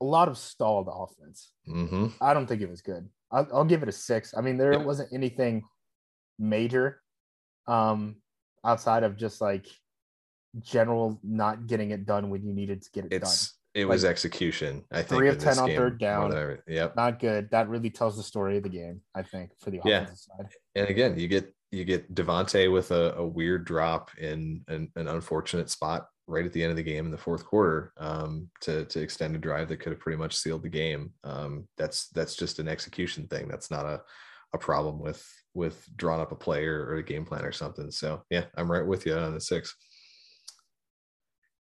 a lot of stalled offense. hmm I don't think it was good. I'll, I'll give it a six. I mean, there Yeah. wasn't anything major um, outside of just like general not getting it done when you needed to get it It's it was execution. I think three of 10 on game third down. than every- Yep. Not good. That really tells the story of the game, I think, for the Yeah. offensive side. and again, you get you get Davante with a, a weird drop in an, an unfortunate spot right at the end of the game in the fourth quarter um, to to extend a drive that could have pretty much sealed the game. Um, that's that's just an execution thing. That's not a a problem with with drawing up a play or, or a game plan or something. So yeah, I'm right with you on the six.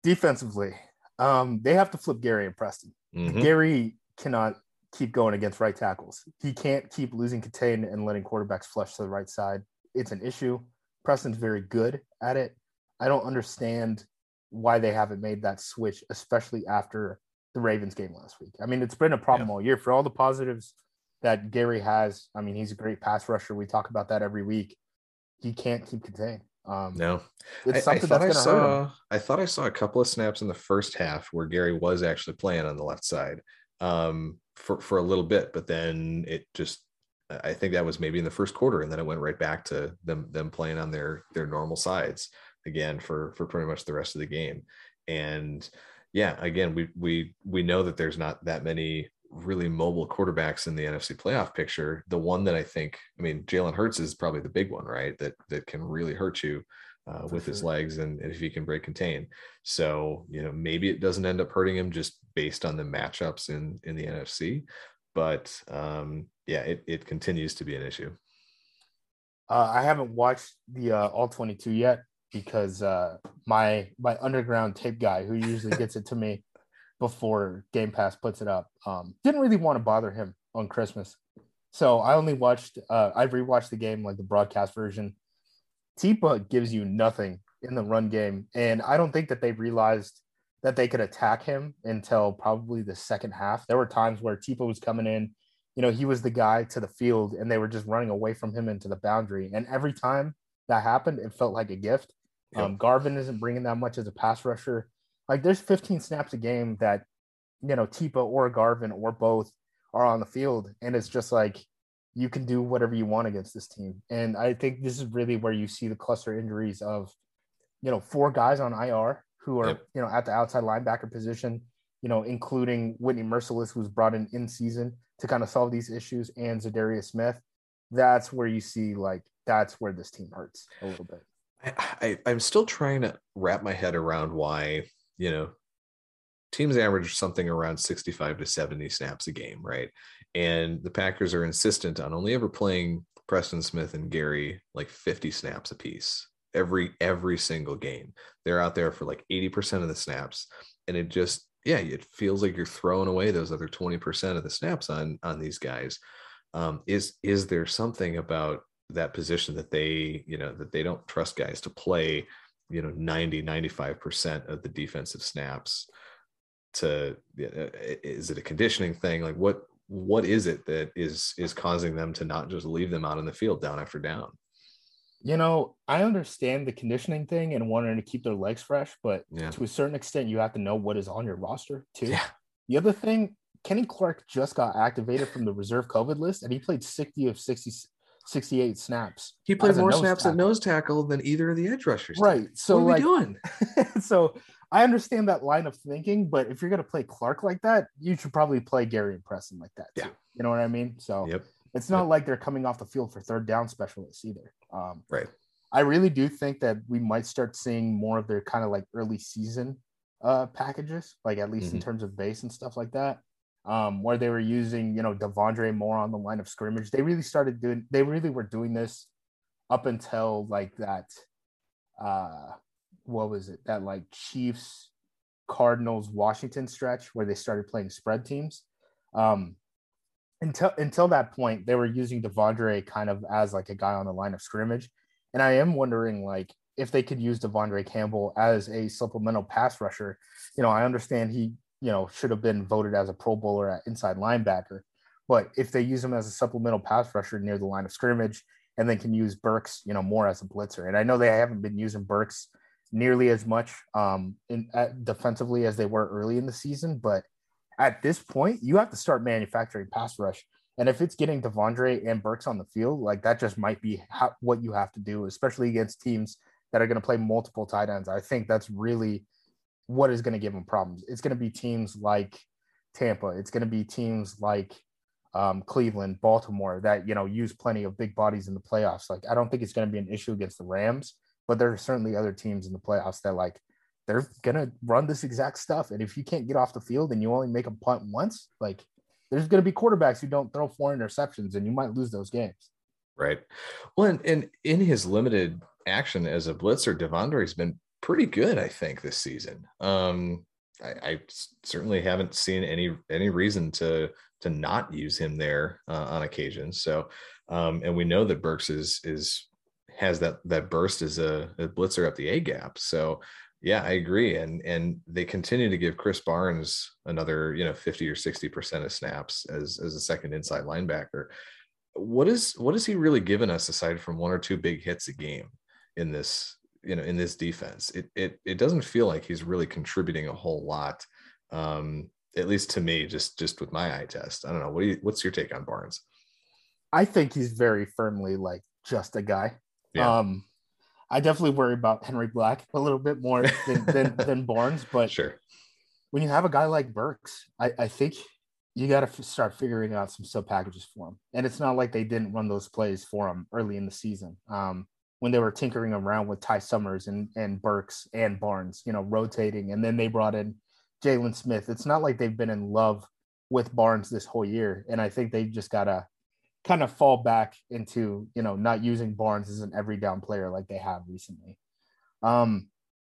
Defensively, um, they have to flip Gary and Preston. Mhm. Gary cannot keep going against right tackles. He can't keep losing contain and letting quarterbacks flush to the right side. It's an issue. Preston's very good at it. I don't understand why they haven't made that switch, especially after the Ravens game last week. I mean, it's been a problem all year for all the positives that Gary has. I mean, he's a great pass rusher. We talk about that every week. He can't keep contained. Um, No, it's I, I something thought I that's going to hurt him. saw. I thought I saw a couple of snaps in the first half where Gary was actually playing on the left side um, for for a little bit, but then it just. I think that was maybe in the first quarter, and then it went right back to them them playing on their their normal sides again for for pretty much the rest of the game. And yeah, again, we we we know that there's not that many really mobile quarterbacks in the NFC playoff picture. The one that I think, I mean, Jalen Hurts is probably the big one, right? That that can really hurt you uh, with sure. his legs and, and if he can break contain. So you know maybe it doesn't end up hurting him just based on the matchups in in the NFC, but um, yeah, it it continues to be an issue. Uh, I haven't watched the uh, all 22 yet because uh, my my underground tape guy who usually gets it to me before Game Pass puts it up um, didn't really want to bother him on Christmas, so I only watched. Uh, I rewatched the game like the broadcast version. Tipa gives you nothing in the run game, and I don't think that they realized that they could attack him until probably the second half. There were times where Tipa was coming in, you know, he was the guy to the field, and they were just running away from him into the boundary. And every time that happened, it felt like a gift. Yep. Um, Garvin isn't bringing that much as a pass rusher. Like there's 15 snaps a game that, you know, Tipa or Garvin or both are on the field. And it's just like you can do whatever you want against this team. And I think this is really where you see the cluster injuries of, you know, four guys on IR who are, yep. you know, at the outside linebacker position, you know, including Whitney Mercilus, who's brought in in season to kind of solve these issues, and Za'Darius Smith. That's where you see like that's where this team hurts a little bit. I, I am still trying to wrap my head around why you know teams average something around 65 to 70 snaps a game, right? And the Packers are insistent on only ever playing Preston Smith and Gary like 50 snaps a piece every every single game. They're out there for like 80% of the snaps and it just yeah, it feels like you're throwing away those other 20% of the snaps on on these guys. Um, is is there something about that position that they, you know, that they don't trust guys to play, you know, 90, 95% of the defensive snaps to, uh, is it a conditioning thing? Like what, what is it that is, is causing them to not just leave them out in the field down after down? You know, I understand the conditioning thing and wanting to keep their legs fresh, but yeah. to a certain extent, you have to know what is on your roster too. Yeah. The other thing, Kenny Clark just got activated from the reserve COVID list and he played 60 of 60, 68 snaps. He played more snaps tackle. at nose tackle than either of the edge rushers. Right. So what are like, we doing? so I understand that line of thinking, but if you're gonna play Clark like that, you should probably play Gary and Preston like that too. Yeah. You know what I mean? So yep. it's not yep. like they're coming off the field for third down specialists either. Um, right. I really do think that we might start seeing more of their kind of like early season uh packages, like at least mm-hmm. in terms of base and stuff like that um, where they were using, you know, De'Vondre more on the line of scrimmage. They really started doing, they really were doing this up until like that, uh, what was it? That like Chiefs, Cardinals, Washington stretch where they started playing spread teams. Um, until until that point, they were using De'Vondre kind of as like a guy on the line of scrimmage. And I am wondering like if they could use De'Vondre Campbell as a supplemental pass rusher. You know, I understand he you know, should have been voted as a Pro Bowler at inside linebacker. But if they use him as a supplemental pass rusher near the line of scrimmage, and then can use Burks, you know, more as a blitzer. And I know they haven't been using Burks nearly as much um, in at, defensively as they were early in the season, but at this point, you have to start manufacturing pass rush. And if it's getting De'Vondre and Burks on the field, like that just might be what you have to do, especially against teams that are going to play multiple tight ends. I think that's really what is going to give them problems. It's going to be teams like Tampa. It's going to be teams like um, Cleveland, Baltimore that you know use plenty of big bodies in the playoffs. Like I don't think it's going to be an issue against the Rams, but there are certainly other teams in the playoffs that like they're gonna run this exact stuff. And if you can't get off the field and you only make a punt once, like there's gonna be quarterbacks who don't throw four interceptions, and you might lose those games. Right. Well, and, and in his limited action as a blitzer, De'Vondre's been pretty good, I think, this season. Um, I, I, certainly haven't seen any any reason to to not use him there uh, on occasion. So, um, and we know that Burks is is has that that burst as a, a blitzer up the A gap. So, yeah, I agree. And and they continue to give Krys Barnes another you know fifty or sixty percent of snaps as as a second inside linebacker. What is what has he really given us aside from one or two big hits a game in this you know in this defense it it it doesn't feel like he's really contributing a whole lot um at least to me just just with my eye test. I don't know. What do you what's your take on barnes? I think he's very firmly like just a guy. Yeah. um i definitely worry about henry black a little bit more than than, than barnes but sure. when you have a guy like burks i i think you got to f- start figuring out some sub packages for him. And it's not like they didn't run those plays for him early in the season. Um, when they were tinkering around with Ty Summers and, and Burks and Barnes, you know, rotating. And then they brought in Jaylon Smith. It's not like they've been in love with Barnes this whole year. And I think they just got to kind of fall back into, you know, not using Barnes as an every down player like they have recently. Um,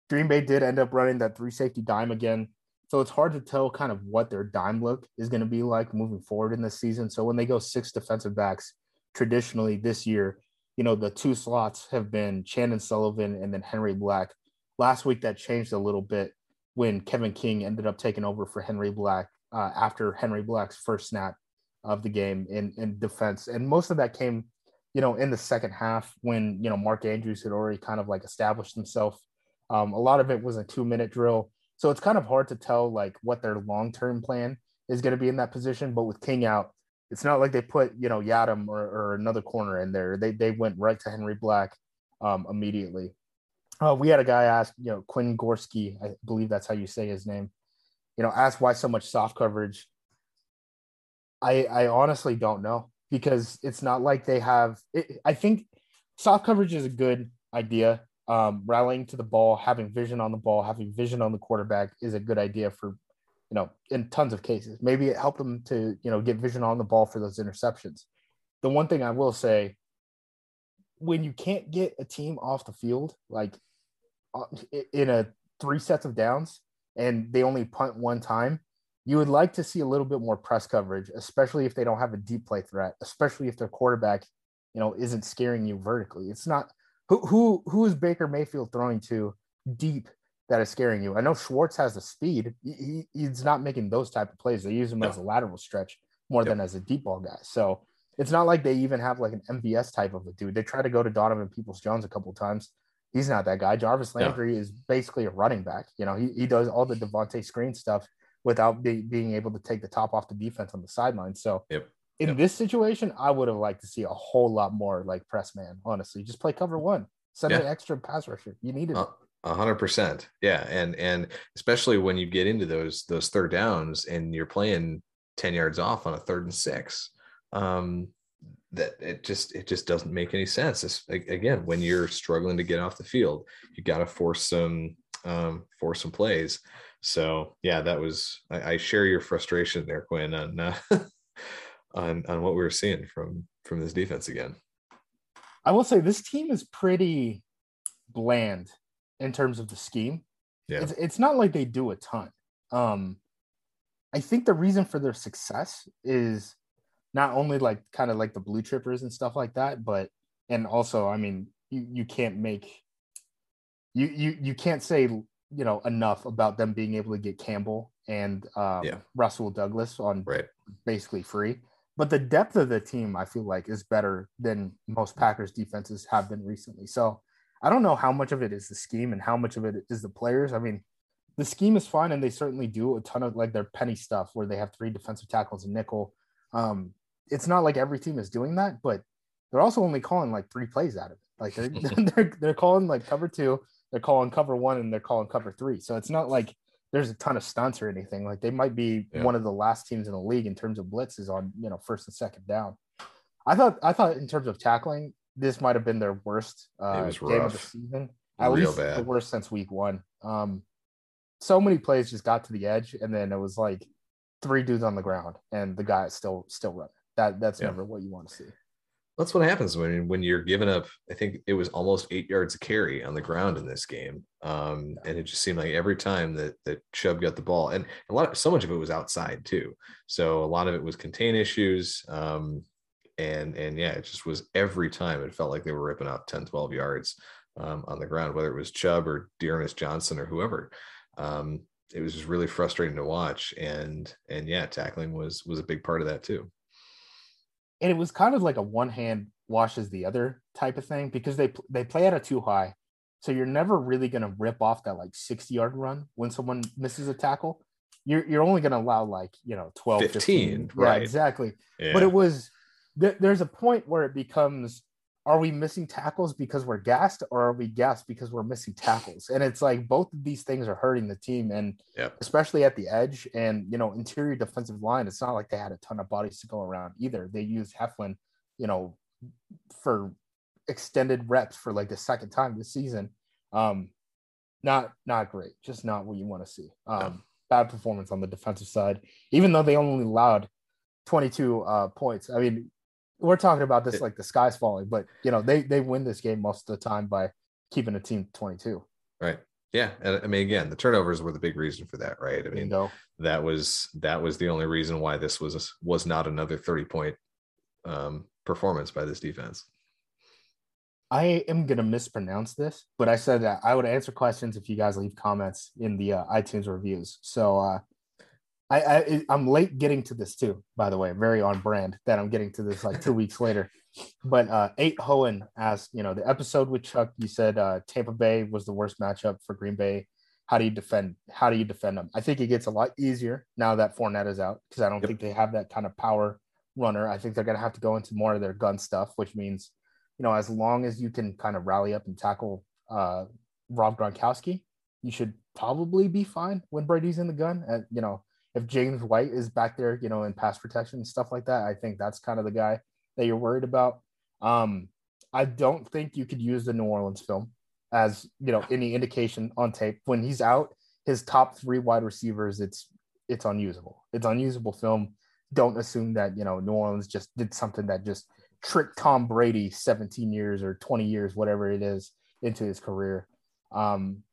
Green Bay did end up running that three safety dime again. So it's hard to tell kind of what their dime look is going to be like moving forward in this season. So when they go six defensive backs, traditionally this year, you know, the two slots have been Chandon Sullivan and then Henry Black. Last week that changed a little bit when Kevin King ended up taking over for Henry Black uh, after Henry Black's first snap of the game in, in defense. And most of that came, you know, in the second half when, you know, Mark Andrews had already kind of like established himself. Um, a lot of it was a two minute drill so it's kind of hard to tell like what their long term plan is going to be in that position. But with King out, it's not like they put you know Yiadom or, or another corner in there. They they went right to Henry Black um, immediately. Uh, we had a guy ask, you know, Quinn Gorski, I believe that's how you say his name. You know, ask why so much soft coverage. I I honestly don't know because it's not like they have. It, I think soft coverage is a good idea um, rallying to the ball, having vision on the ball, having vision on the quarterback is a good idea for, you know, in tons of cases. Maybe it helped them to, you know, get vision on the ball for those interceptions. The one thing I will say, when you can't get a team off the field, like uh, in a three sets of downs, and they only punt one time, you would like to see a little bit more press coverage, especially if they don't have a deep play threat, especially if their quarterback, you know, isn't scaring you vertically. It's not who who who is Baker Mayfield throwing to deep that is scaring you? I know Schwartz has the speed. He, he's not making those type of plays. They use him no. as a lateral stretch more yep. than as a deep ball guy. So it's not like they even have like an MVS type of a dude. They try to go to Donovan Peoples Jones a couple times. He's not that guy. Jarvis Landry no. is basically a running back. You know, he, he does all the Davante screen stuff without be, being able to take the top off the defense on the sideline. So yep in yep. this situation, I would have liked to see a whole lot more like press man. Honestly, just play cover one, send yeah. an extra pass rusher. You needed uh, it. Hundred percent, yeah, and and especially when you get into those those third downs and you're playing ten yards off on a third and six, um, that it just it just doesn't make any sense. It's, again, when you're struggling to get off the field, you got to force some um, force some plays. So yeah, that was I, I share your frustration there, Quinn, on uh, on on what we were seeing from from this defense again. I will say this team is pretty bland in terms of the scheme. Yeah. It's, it's not like they do a ton. Um, I think the reason for their success is not only like kind of like the blue trippers and stuff like that, but and also, I mean, you, you can't make you you you can't say you know enough about them being able to get Campbell and um, yeah. Rasul Douglas on right. basically free. But the depth of the team, I feel like, is better than most Packers defenses have been recently. So I don't know how much of it is the scheme and how much of it is the players. I mean, the scheme is fine, and they certainly do a ton of like their penny stuff where they have three defensive tackles and nickel. Um, it's not like every team is doing that, but they're also only calling like three plays out of it. Like they're they're, they're calling like cover two, they're calling cover one, and they're calling cover three. So it's not like there's a ton of stunts or anything. Like they might be yeah. one of the last teams in the league in terms of blitzes on you know first and second down. I thought I thought in terms of tackling, this might have been their worst uh, game of the season. At Real least bad. the worst since week one. Um, so many plays just got to the edge, and then it was like three dudes on the ground, and the guy is still still running. That that's yeah. never what you want to see that's what happens when when you're giving up. I think it was almost eight yards of carry on the ground in this game, um, and it just seemed like every time that that Chubb got the ball, and a lot, of, so much of it was outside too. So a lot of it was contain issues, um, and and yeah, it just was every time it felt like they were ripping off 10, 12 yards um, on the ground, whether it was Chubb or D'Ernest Johnson or whoever. Um, it was just really frustrating to watch, and and yeah, tackling was was a big part of that too and it was kind of like a one hand washes the other type of thing because they they play at a too high. So you're never really going to rip off that like 60 yard run when someone misses a tackle. You're, you're only going to allow like, you know, 12, 15. 15 right. Yeah, exactly. Yeah. But it was, th- there's a point where it becomes, are we missing tackles because we're gassed or are we gassed because we're missing tackles? And it's like both of these things are hurting the team and Yep. especially at the edge and you know interior defensive line. It's not like they had a ton of bodies to go around either. They used Heflin, you know, for extended reps for like the second time this season. Um, not not great, just not what you want to see. Um, bad performance on the defensive side, even though they only allowed 22 uh, points. I mean, we're talking about this like the sky's falling, but you know they they win this game most of the time by keeping a team 22. Right. Yeah. And I mean, again, the turnovers were the big reason for that, right? I mean, Bingo. that was that was the only reason why this was was not another 30 point um performance by this defense. I am gonna mispronounce this, but I said that I would answer questions if you guys leave comments in the uh, iTunes reviews. So uh, I, I I'm late getting to this too. By the way, very on brand that I'm getting to this like two weeks later. But uh, eight Hohen asked, you know, the episode with Chuck, you said uh, Tampa Bay was the worst matchup for Green Bay. How do you defend? How do you defend them? I think it gets a lot easier now that Fournette is out because I don't Yep. think they have that kind of power runner. I think they're gonna have to go into more of their gun stuff, which means you know, as long as you can kind of rally up and tackle uh, Rob Gronkowski, you should probably be fine when Brady's in the gun. And, you know, if James White is back there, you know, in pass protection and stuff like that, I think that's kind of the guy that you're worried about. Um, I don't think you could use the New Orleans film as, you know, any indication on tape. When he's out, his top three wide receivers, it's it's unusable. It's unusable film. Don't assume that, you know, New Orleans just did something that just tricked Tom Brady 17 years or 20 years, whatever it is, into his career. Um,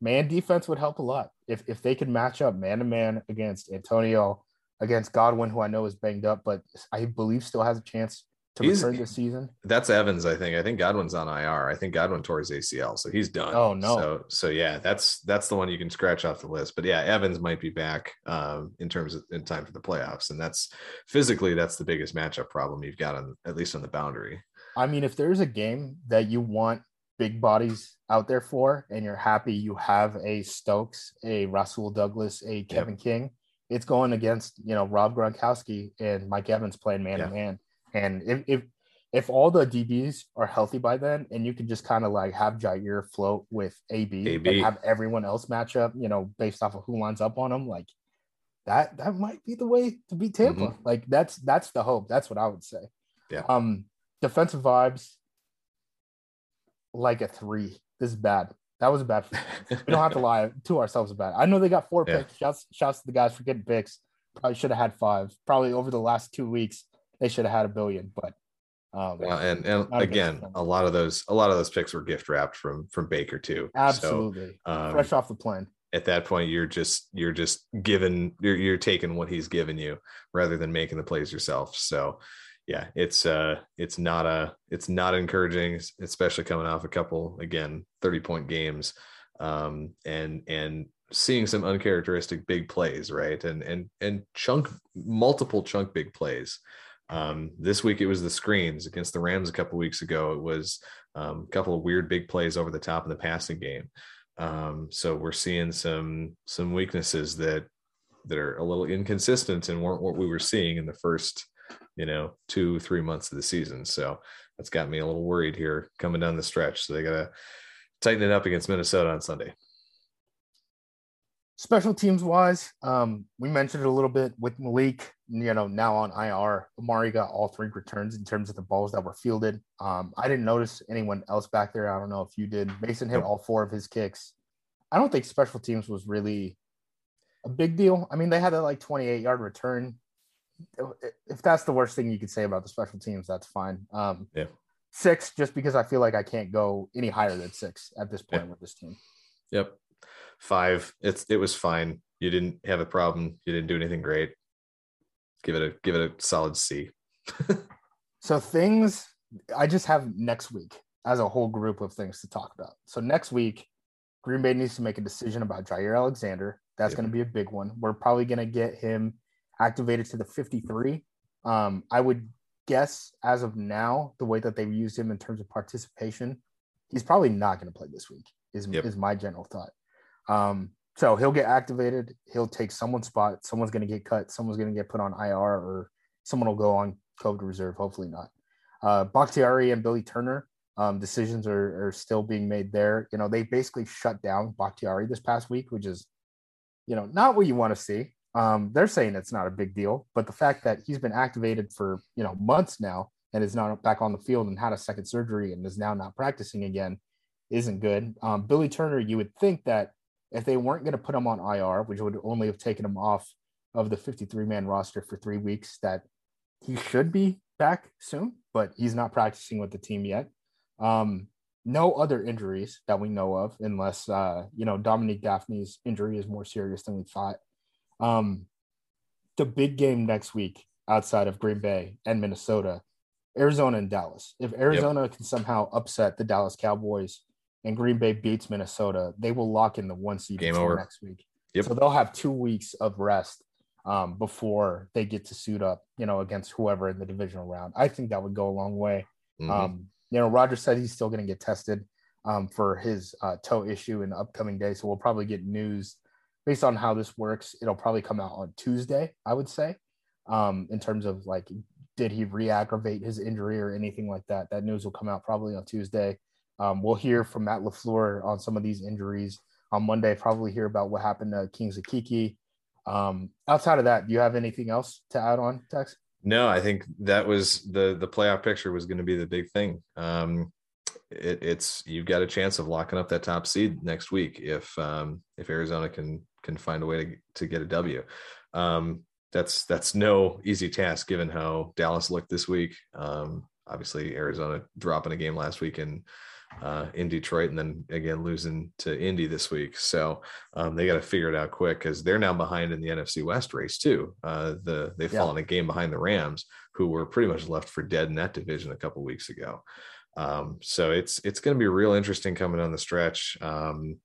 man defense would help a lot if if they could match up man to man against Antonio, against Godwin, who I know is banged up, but I believe still has a chance to He's- return this season. That's Evans, I think. I think Godwin's on IR. I think Godwin tore his ACL, so he's done. Oh, no. So so yeah, that's that's the one you can scratch off the list. But yeah, Evans might be back um, in terms of in time for the playoffs, and that's physically that's the biggest matchup problem you've got on at least on the boundary. I mean, if there's a game that you want big bodies out there for, and you're happy you have a Stokes, a Russell Douglas, a Kevin King, it's going against you know Rob Gronkowski and Mike Evans playing man to man. And if if if all the DBs are healthy by then, and you can just kind of like have Jaire float with AB, AB. and have everyone else match up, you know, based off of who lines up on them, like that that might be the way to beat Tampa. Like that's that's the hope. That's what I would say. Yeah. Um, defensive vibes, like a three. This is bad. That was a bad. we don't have to lie to ourselves about it. I know they got four Yeah. picks. Shouts, shouts to the guys for getting picks. Probably should have had five. Probably over the last two weeks, they should have had a billion. But um, Well, and and again, them. a lot of those a lot of those picks were gift wrapped from from Baker too. absolutely So, um, fresh off the plane. at that point, you're just you're just given you're you're taking what he's given you rather than making the plays yourself. So yeah, it's uh it's not a it's not encouraging, especially coming off a couple again 30 point games um and and seeing some uncharacteristic big plays right? And and and chunk multiple chunk big plays. Um this week it was the screens against the rams a couple weeks ago. It was um, a couple of weird big plays over the top in the passing game. Um so we're seeing some some weaknesses that that are a little inconsistent and weren't what we were seeing in the first you know two three months of the season so that's got me a little worried here coming down the stretch so they gotta tighten it up against minnesota on sunday Special teams wise, um, we mentioned it a little bit with Malik, you know, now on IR. Amari got all three returns in terms of the balls that were fielded. Um, I didn't notice anyone else back there. I don't know if you did. Mason hit all four of his kicks. I don't think special teams was really a big deal. I mean, they had that like 28 yard return. If that's the worst thing you could say about the special teams, that's fine. Um, Yeah. Six, just because I feel like I can't go any higher than six at this point Yeah. with this team. Yep. Five. It's it was fine. You didn't have a problem. You didn't do anything great. Give it a give it a solid C. So things I just have next week as a whole group of things to talk about. So next week, Green Bay needs to make a decision about Jaire Alexander. That's Yep. going to be a big one. We're probably going to get him activated to the 53. Um, I would guess as of now, the way that they've used him in terms of participation, he's probably not going to play this week. Is Yep. is my general thought. Um, so he'll get activated. He'll take someone's spot. Someone's going to get cut. Someone's going to get put on IR, or someone will go on COVID reserve. Hopefully not. Uh, Bakhtiari and Billy Turner um, decisions are, are still being made there. You know, they basically shut down Bakhtiari this past week, which is, you know, not what you want to see. Um, they're saying it's not a big deal, but the fact that he's been activated for you know months now and is now back on the field and had a second surgery and is now not practicing again isn't good. Um, Billy Turner, you would think that if they weren't going to put him on IR, which would only have taken him off of the 53 man roster for three weeks, that he should be back soon, but he's not practicing with the team yet. Um, no other injuries that we know of, unless uh, you know Dominique Dafney's injury is more serious than we thought. Um, the big game next week outside of Green Bay and Minnesota, Arizona and Dallas. If Arizona yep. can somehow upset the Dallas Cowboys and Green Bay beats Minnesota, they will lock in the one seed game over next week. Yep. So they'll have two weeks of rest um, before they get to suit up, you know, against whoever in the divisional round. I think that would go a long way. Mm-hmm. Um, you know, Rodgers said he's still going to get tested um, for his uh, toe issue in the upcoming day. So we'll probably get news based on how this works. It'll probably come out on Tuesday, I would say, um, in terms of like, did he re-aggravate his injury or anything like that? That news will come out probably on Tuesday. Um, we'll hear from Matt LaFleur on some of these injuries on Monday. Probably hear about what happened to Kingsley Keke. Um, outside of that, do you have anything else to add on, Tex? No, I think that was the the playoff picture was going to be the big thing. Um, it, it's you've got a chance of locking up that top seed next week if um, if Arizona can can find a way to to get a W. Um, that's that's no easy task given how Dallas looked this week. Um, obviously, Arizona dropping a game last week and uh, in Detroit, and then again losing to Indy this week. So um, they got to figure it out quick because they're now behind in the NFC West race too. Uh, the they've yeah. fallen a game behind the Rams, who were pretty much left for dead in that division a couple weeks ago. Um, so it's it's going to be real interesting coming on the stretch. Um,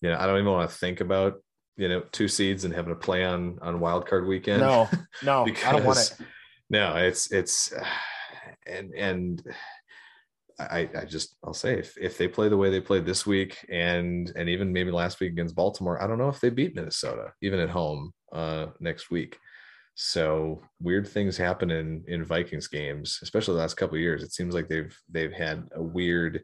you know, I don't even want to think about you know two seeds and having to play on on wild card weekend. No, no, because, I don't want it. No, it's it's and and I, I just I'll say if if they play the way they played this week and and even maybe last week against Baltimore, I don't know if they beat Minnesota even at home uh, next week. So weird things happen in in Vikings games, especially the last couple years. It seems like they've they've had a weird,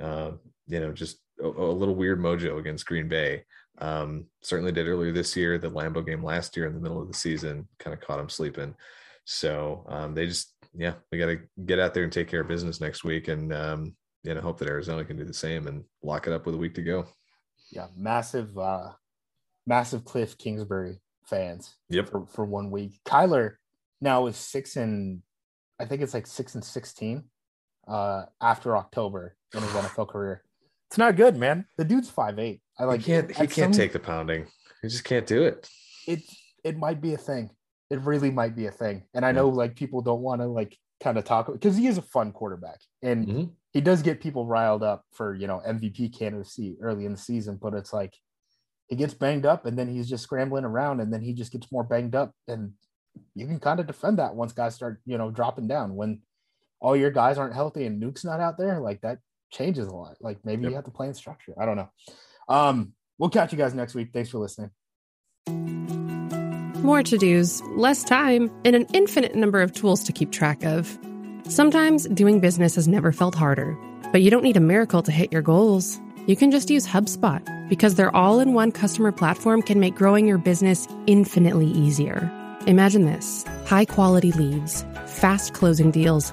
uh, you know, just a, a, little weird mojo against Green Bay. Um, certainly did earlier this year. The Lambeau game last year in the middle of the season kind of caught them sleeping. So um, they just yeah, we got to get out there and take care of business next week, and um, you know, hope that Arizona can do the same and lock it up with a week to go. Yeah, massive, uh, massive Cliff Kingsbury fans. Yep. For, for one week, Kyler now is six and I think it's like six and sixteen uh, after October in his NFL career. It's not good, man. The dude's five eight. I like. He can't. He can't some, take the pounding. He just can't do it. It it might be a thing it really might be a thing. And I know like people don't want to like kind of talk because he is a fun quarterback and mm-hmm. he does get people riled up for you know MVP candidacy early in the season, but it's like he gets banged up and then he's just scrambling around and then he just gets more banged up and you can kind of defend that once guys start you know dropping down when all your guys aren't healthy and Nuke's not out there like that changes a lot. Like maybe yep. you have to play in structure. I don't know. Um, we'll catch you guys next week. Thanks for listening. More to dos, less time, and an infinite number of tools to keep track of. Sometimes doing business has never felt harder, but you don't need a miracle to hit your goals. You can just use HubSpot because their all in one customer platform can make growing your business infinitely easier. Imagine this high quality leads, fast closing deals,